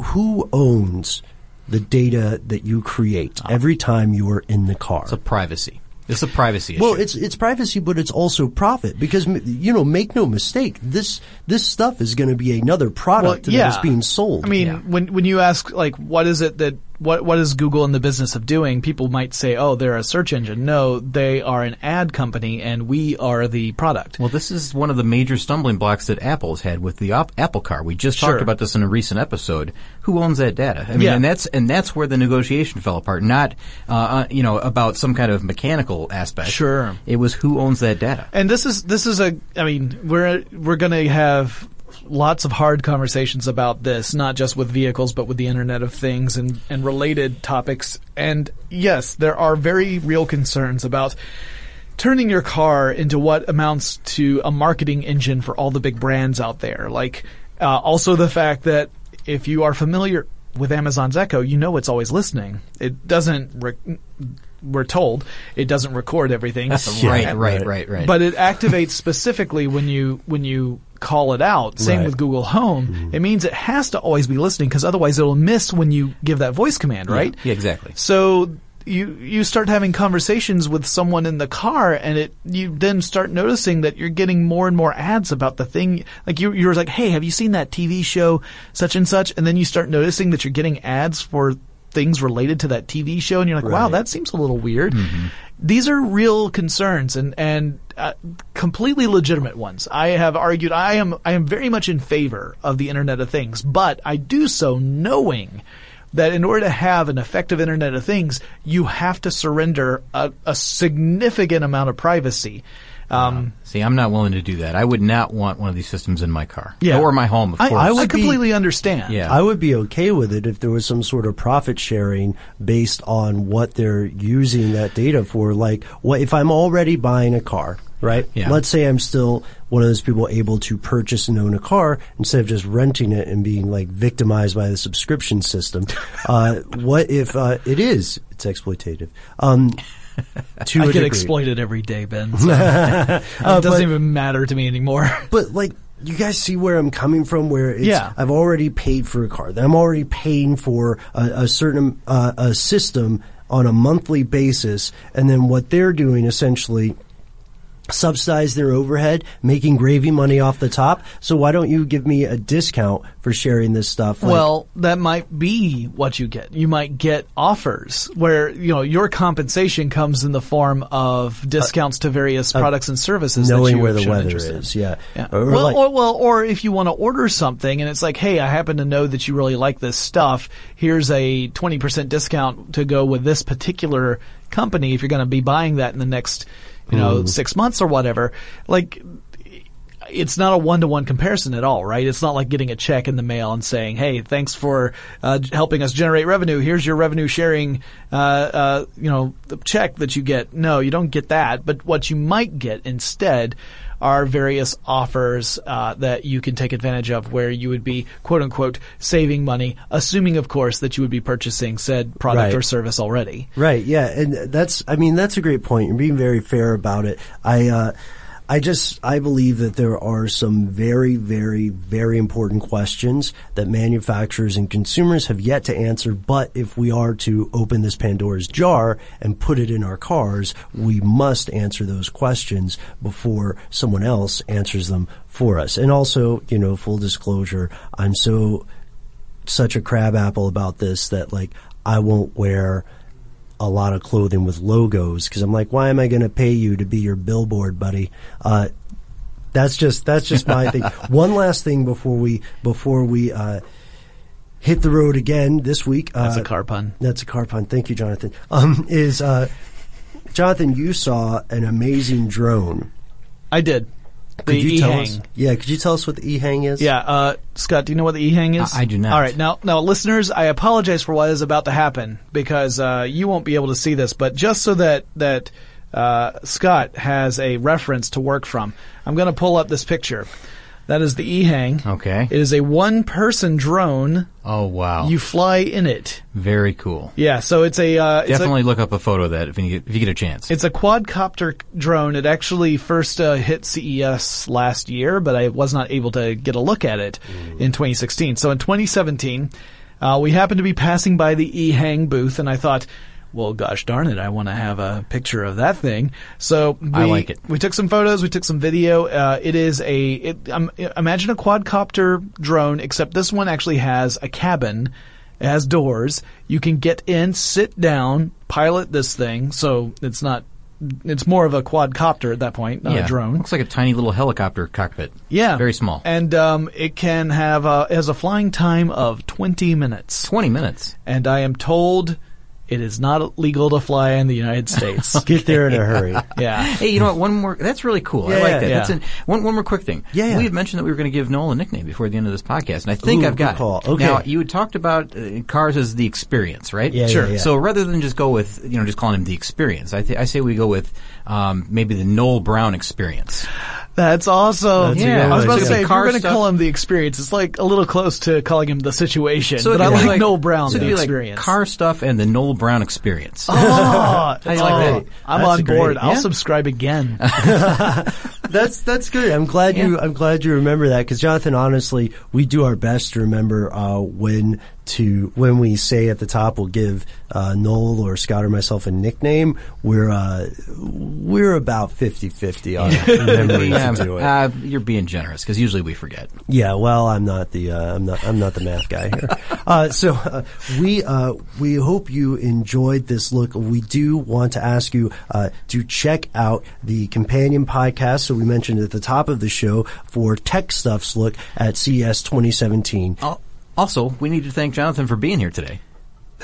who owns the data that you create every time you are in the car. It's a privacy. It's a privacy issue. Well, it's it's privacy, but it's also profit because you know, make no mistake, this this stuff is going to be another product that is being sold. I mean, when when you ask like, what is it that what what is Google in the business of doing? People might say, oh, they're a search engine. No, they are an ad company, and we are the product. Well, this is one of the major stumbling blocks that Apple's had with the op- Apple Car. We just Sure. talked about this in a recent episode. Who owns that data? I mean, Yeah. and that's and that's where the negotiation fell apart. Not, uh, uh, you know, about some kind of mechanical aspect. Sure. It was who owns that data. And this is this is a. I mean, we're we're going to have lots of hard conversations about this, not just with vehicles, but with the Internet of Things and and related topics. And yes, there are very real concerns about turning your car into what amounts to a marketing engine for all the big brands out there. Like uh, also the fact that if you are familiar with Amazon's Echo, you know it's always listening. It doesn't. Rec- we're told it doesn't record everything. Right, right, right, right. But it activates specifically when you when you call it out. Same Right. with Google Home. Mm-hmm. It means it has to always be listening because otherwise it'll miss when you give that voice command, right? Yeah, exactly. So you you start having conversations with someone in the car, and it you then start noticing that you're getting more and more ads about the thing. Like you you're like, hey, have you seen that TV show such and such? And then you start noticing that you're getting ads for things related to that TV show, and you're like, wow, that seems a little weird. These are real concerns and and uh, completely legitimate ones. I have argued I am I am very much in favor of the Internet of Things, but I do so knowing that in order to have an effective Internet of Things, you have to surrender a, a significant amount of privacy. Um, See, I'm not willing to do that. I would not want one of these systems in my car. Yeah. Or my home, of I- course. I would I completely understand. Yeah. I would be okay with it if there was some sort of profit sharing based on what they're using that data for. Like, what if I'm already buying a car, right? Yeah. Let's say I'm still one of those people able to purchase and own a car instead of just renting it and being like victimized by the subscription system. uh, what if uh, it is? It's exploitative. Um, to I get degree. exploited every day, Ben. so it Uh, doesn't but- even matter to me anymore. But like, you guys see where I'm coming from? Where it's, Yeah. I've already paid for a car. I'm already paying for a, a certain uh, a system on a monthly basis, and then what they're doing essentially subsidize their overhead, making gravy money off the top. So why don't you give me a discount for sharing this stuff? Like, well, that might be what you get. You might get offers where, you know, your compensation comes in the form of discounts to various uh, products and services. that knowing where the weather is, yeah. Yeah. Or well, like- or, well, or if you want to order something and it's like, hey, I happen to know that you really like this stuff. Here's a 20% discount to go with this particular company if you're going to be buying that in the next, you know, Mm. six months or whatever. Like, it's not a one-to-one comparison at all, right? It's not like getting a check in the mail and saying, "Hey, thanks for uh, helping us generate revenue. Here's your revenue sharing, uh, uh, you know, the check that you get." No, you don't get that. But what you might get instead are various offers uh, that you can take advantage of, where you would be quote unquote saving money, assuming, of course, that you would be purchasing said product Right. or service already. Right. Yeah. And that's, I mean, that's a great point. You're being very fair about it. I, uh, I just, I believe that there are some very, very, very important questions that manufacturers and consumers have yet to answer. But if we are to open this Pandora's jar and put it in our cars, we must answer those questions before someone else answers them for us. And also, you know, full disclosure, I'm so, such a crab apple about this that like I won't wear a lot of clothing with logos because I'm like, why am I going to pay you to be your billboard, buddy? Uh, that's just that's just my thing. One last thing before we before we uh, hit the road again this week. That's uh, a car pun. That's a car pun. Thank you, Jonathan. Um, is uh, Jonathan? You saw an amazing drone. I did. Could The you tell E-Hang. us? Yeah, could you tell us what the e-hang is? Yeah, uh, Scott, do you know what the e-hang is? I- I do not. All right, now, now, listeners, I apologize for what is about to happen because uh, you won't be able to see this, but just so that that uh, Scott has a reference to work from, I'm going to pull up this picture. That is the e-hang. Okay. It is a one-person drone. Oh wow. You fly in it. Very cool. Yeah, so it's a uh, it's a- Definitely look up a photo of that if you get, if you get a chance. It's a quadcopter drone. It actually first uh, hit CES last year, but I was not able to get a look at it in 2016. So in 2017, uh, we happened to be passing by the E-Hang booth, and I thought, well, gosh darn it, I want to have a picture of that thing. So we, I like it. We took some photos. We took some video. Uh, it is a it, um, imagine a quadcopter drone, except this one actually has a cabin. It has doors. You can get in, sit down, pilot this thing. So it's not. It's more of a quadcopter at that point, not yeah. a drone. Looks like a tiny little helicopter cockpit. Yeah, Very small. And um, it can have a, it has a flying time of twenty minutes. Twenty minutes. And I am told it is not legal to fly in the United States. Get there in a hurry. yeah. Hey, you know what? One more. That's really cool. I like that. yeah. That's an, one. One more quick thing. Yeah, yeah. We had mentioned that we were going to give Noel a nickname before the end of this podcast, and I think Ooh, I've got good call. Okay. Now you had talked about uh, cars as the experience, right? Yeah, Sure. yeah, yeah. So rather than just go with you know just calling him the experience, I, th- I say we go with um, maybe the Noel Brown experience. That's awesome. That's Yeah. I was about to say, if car you're going to stuff- call him the experience, it's like a little close to calling him the situation. So but I be like, Noel Brown, so it'd the be experience. like car stuff and the Noel Brown experience. Oh, How do you like oh, that? I'm That's on great. board. I'll Yeah? subscribe again. that's that's good. I'm glad you I'm glad you remember that because Jonathan, honestly, we do our best to remember uh, when to when we say at the top we'll give uh, Noel or Scott or myself a nickname. We're uh, we're about 50-50 on remembering Yeah, to do it. uh, you're being generous because usually we forget. Yeah, well, I'm not the uh, I'm not I'm not the math guy here. uh, so uh, we uh, we hope you enjoyed this look. We do want to ask you uh, to check out the companion podcast. So we mentioned at the top of the show for Tech Stuff's look at CES 2017. Also, we need to thank Jonathan for being here today.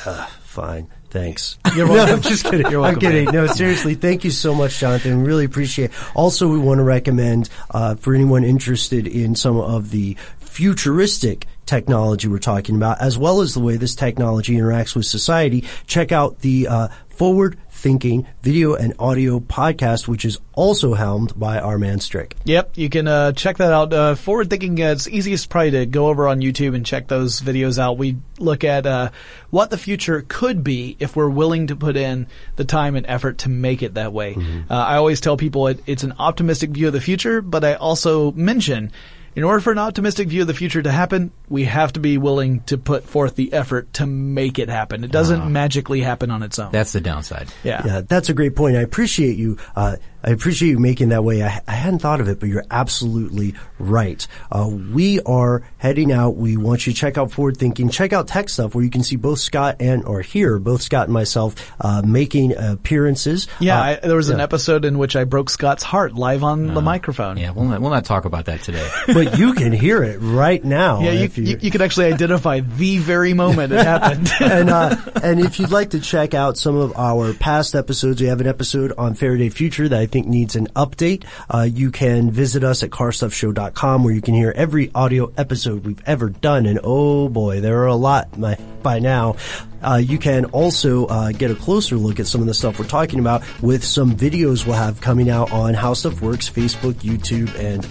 Uh, fine. Thanks. You're No, welcome. I'm just kidding. You're welcome, I'm kidding. man. No, seriously. Thank you so much, Jonathan. Really appreciate it. Also, we want to recommend, uh, for anyone interested in some of the futuristic technology we're talking about, as well as the way this technology interacts with society, check out the, uh, Forward Thinking video and audio podcast, which is also helmed by our man Strick. Yep, you can uh, check that out. Uh, forward thinking, uh, it's easiest probably to go over on YouTube and check those videos out. We look at uh, what the future could be if we're willing to put in the time and effort to make it that way. Uh, I always tell people it, it's an optimistic view of the future, but I also mention in order for an optimistic view of the future to happen, we have to be willing to put forth the effort to make it happen. It doesn't magically happen on its own. That's the downside. Yeah. Yeah, that's a great point. I appreciate you. Uh, I appreciate you making that way. I, I hadn't thought of it, but you're absolutely right. Uh, we are heading out. We want you to check out Forward Thinking. Check out Tech Stuff, where you can see both Scott and or hear both Scott and myself uh, making appearances. Yeah, Uh, I, there was an episode in which I broke Scott's heart live on the microphone. Yeah, we'll not, we'll not talk about that today. but you can hear it right now. Yeah, you, if you- you, you could actually identify the very moment it happened. and uh, and if you'd like to check out some of our past episodes, we have an episode on Faraday Future that I think needs an update. Uh, you can visit us at carstuffshow.com where you can hear every audio episode we've ever done. And oh boy, there are a lot by now. Uh, you can also uh, get a closer look at some of the stuff we're talking about with some videos we'll have coming out on How Stuff Works, Facebook, YouTube, and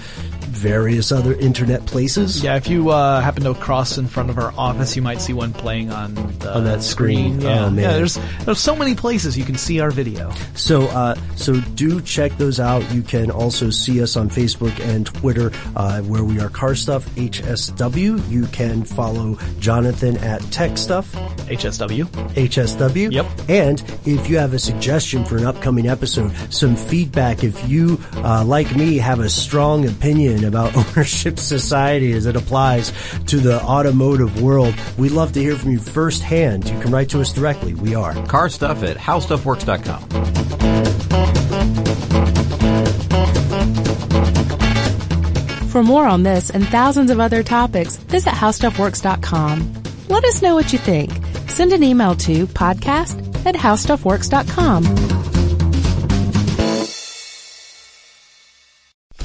various other internet places. yeah, if you uh, happen to cross in front of our office, you might see one playing on the On that screen. Yeah, Oh, man. yeah. There's there's so many places you can see our video. So, uh, so do check those out. You can also see us on Facebook and Twitter, uh, where we are Car Stuff HSW. You can follow Jonathan at Tech Stuff HSW. HSW. Yep. And if you have a suggestion for an upcoming episode, some feedback, if you, uh, like me, have a strong opinion about ownership society as it applies to the automotive world, we'd love to hear from you firsthand. You can write to us directly. We are Car stuff at howstuffworks.com. For more on this and thousands of other topics, visit howstuffworks.com. Let us know what you think. Send an email to podcast at howstuffworks.com.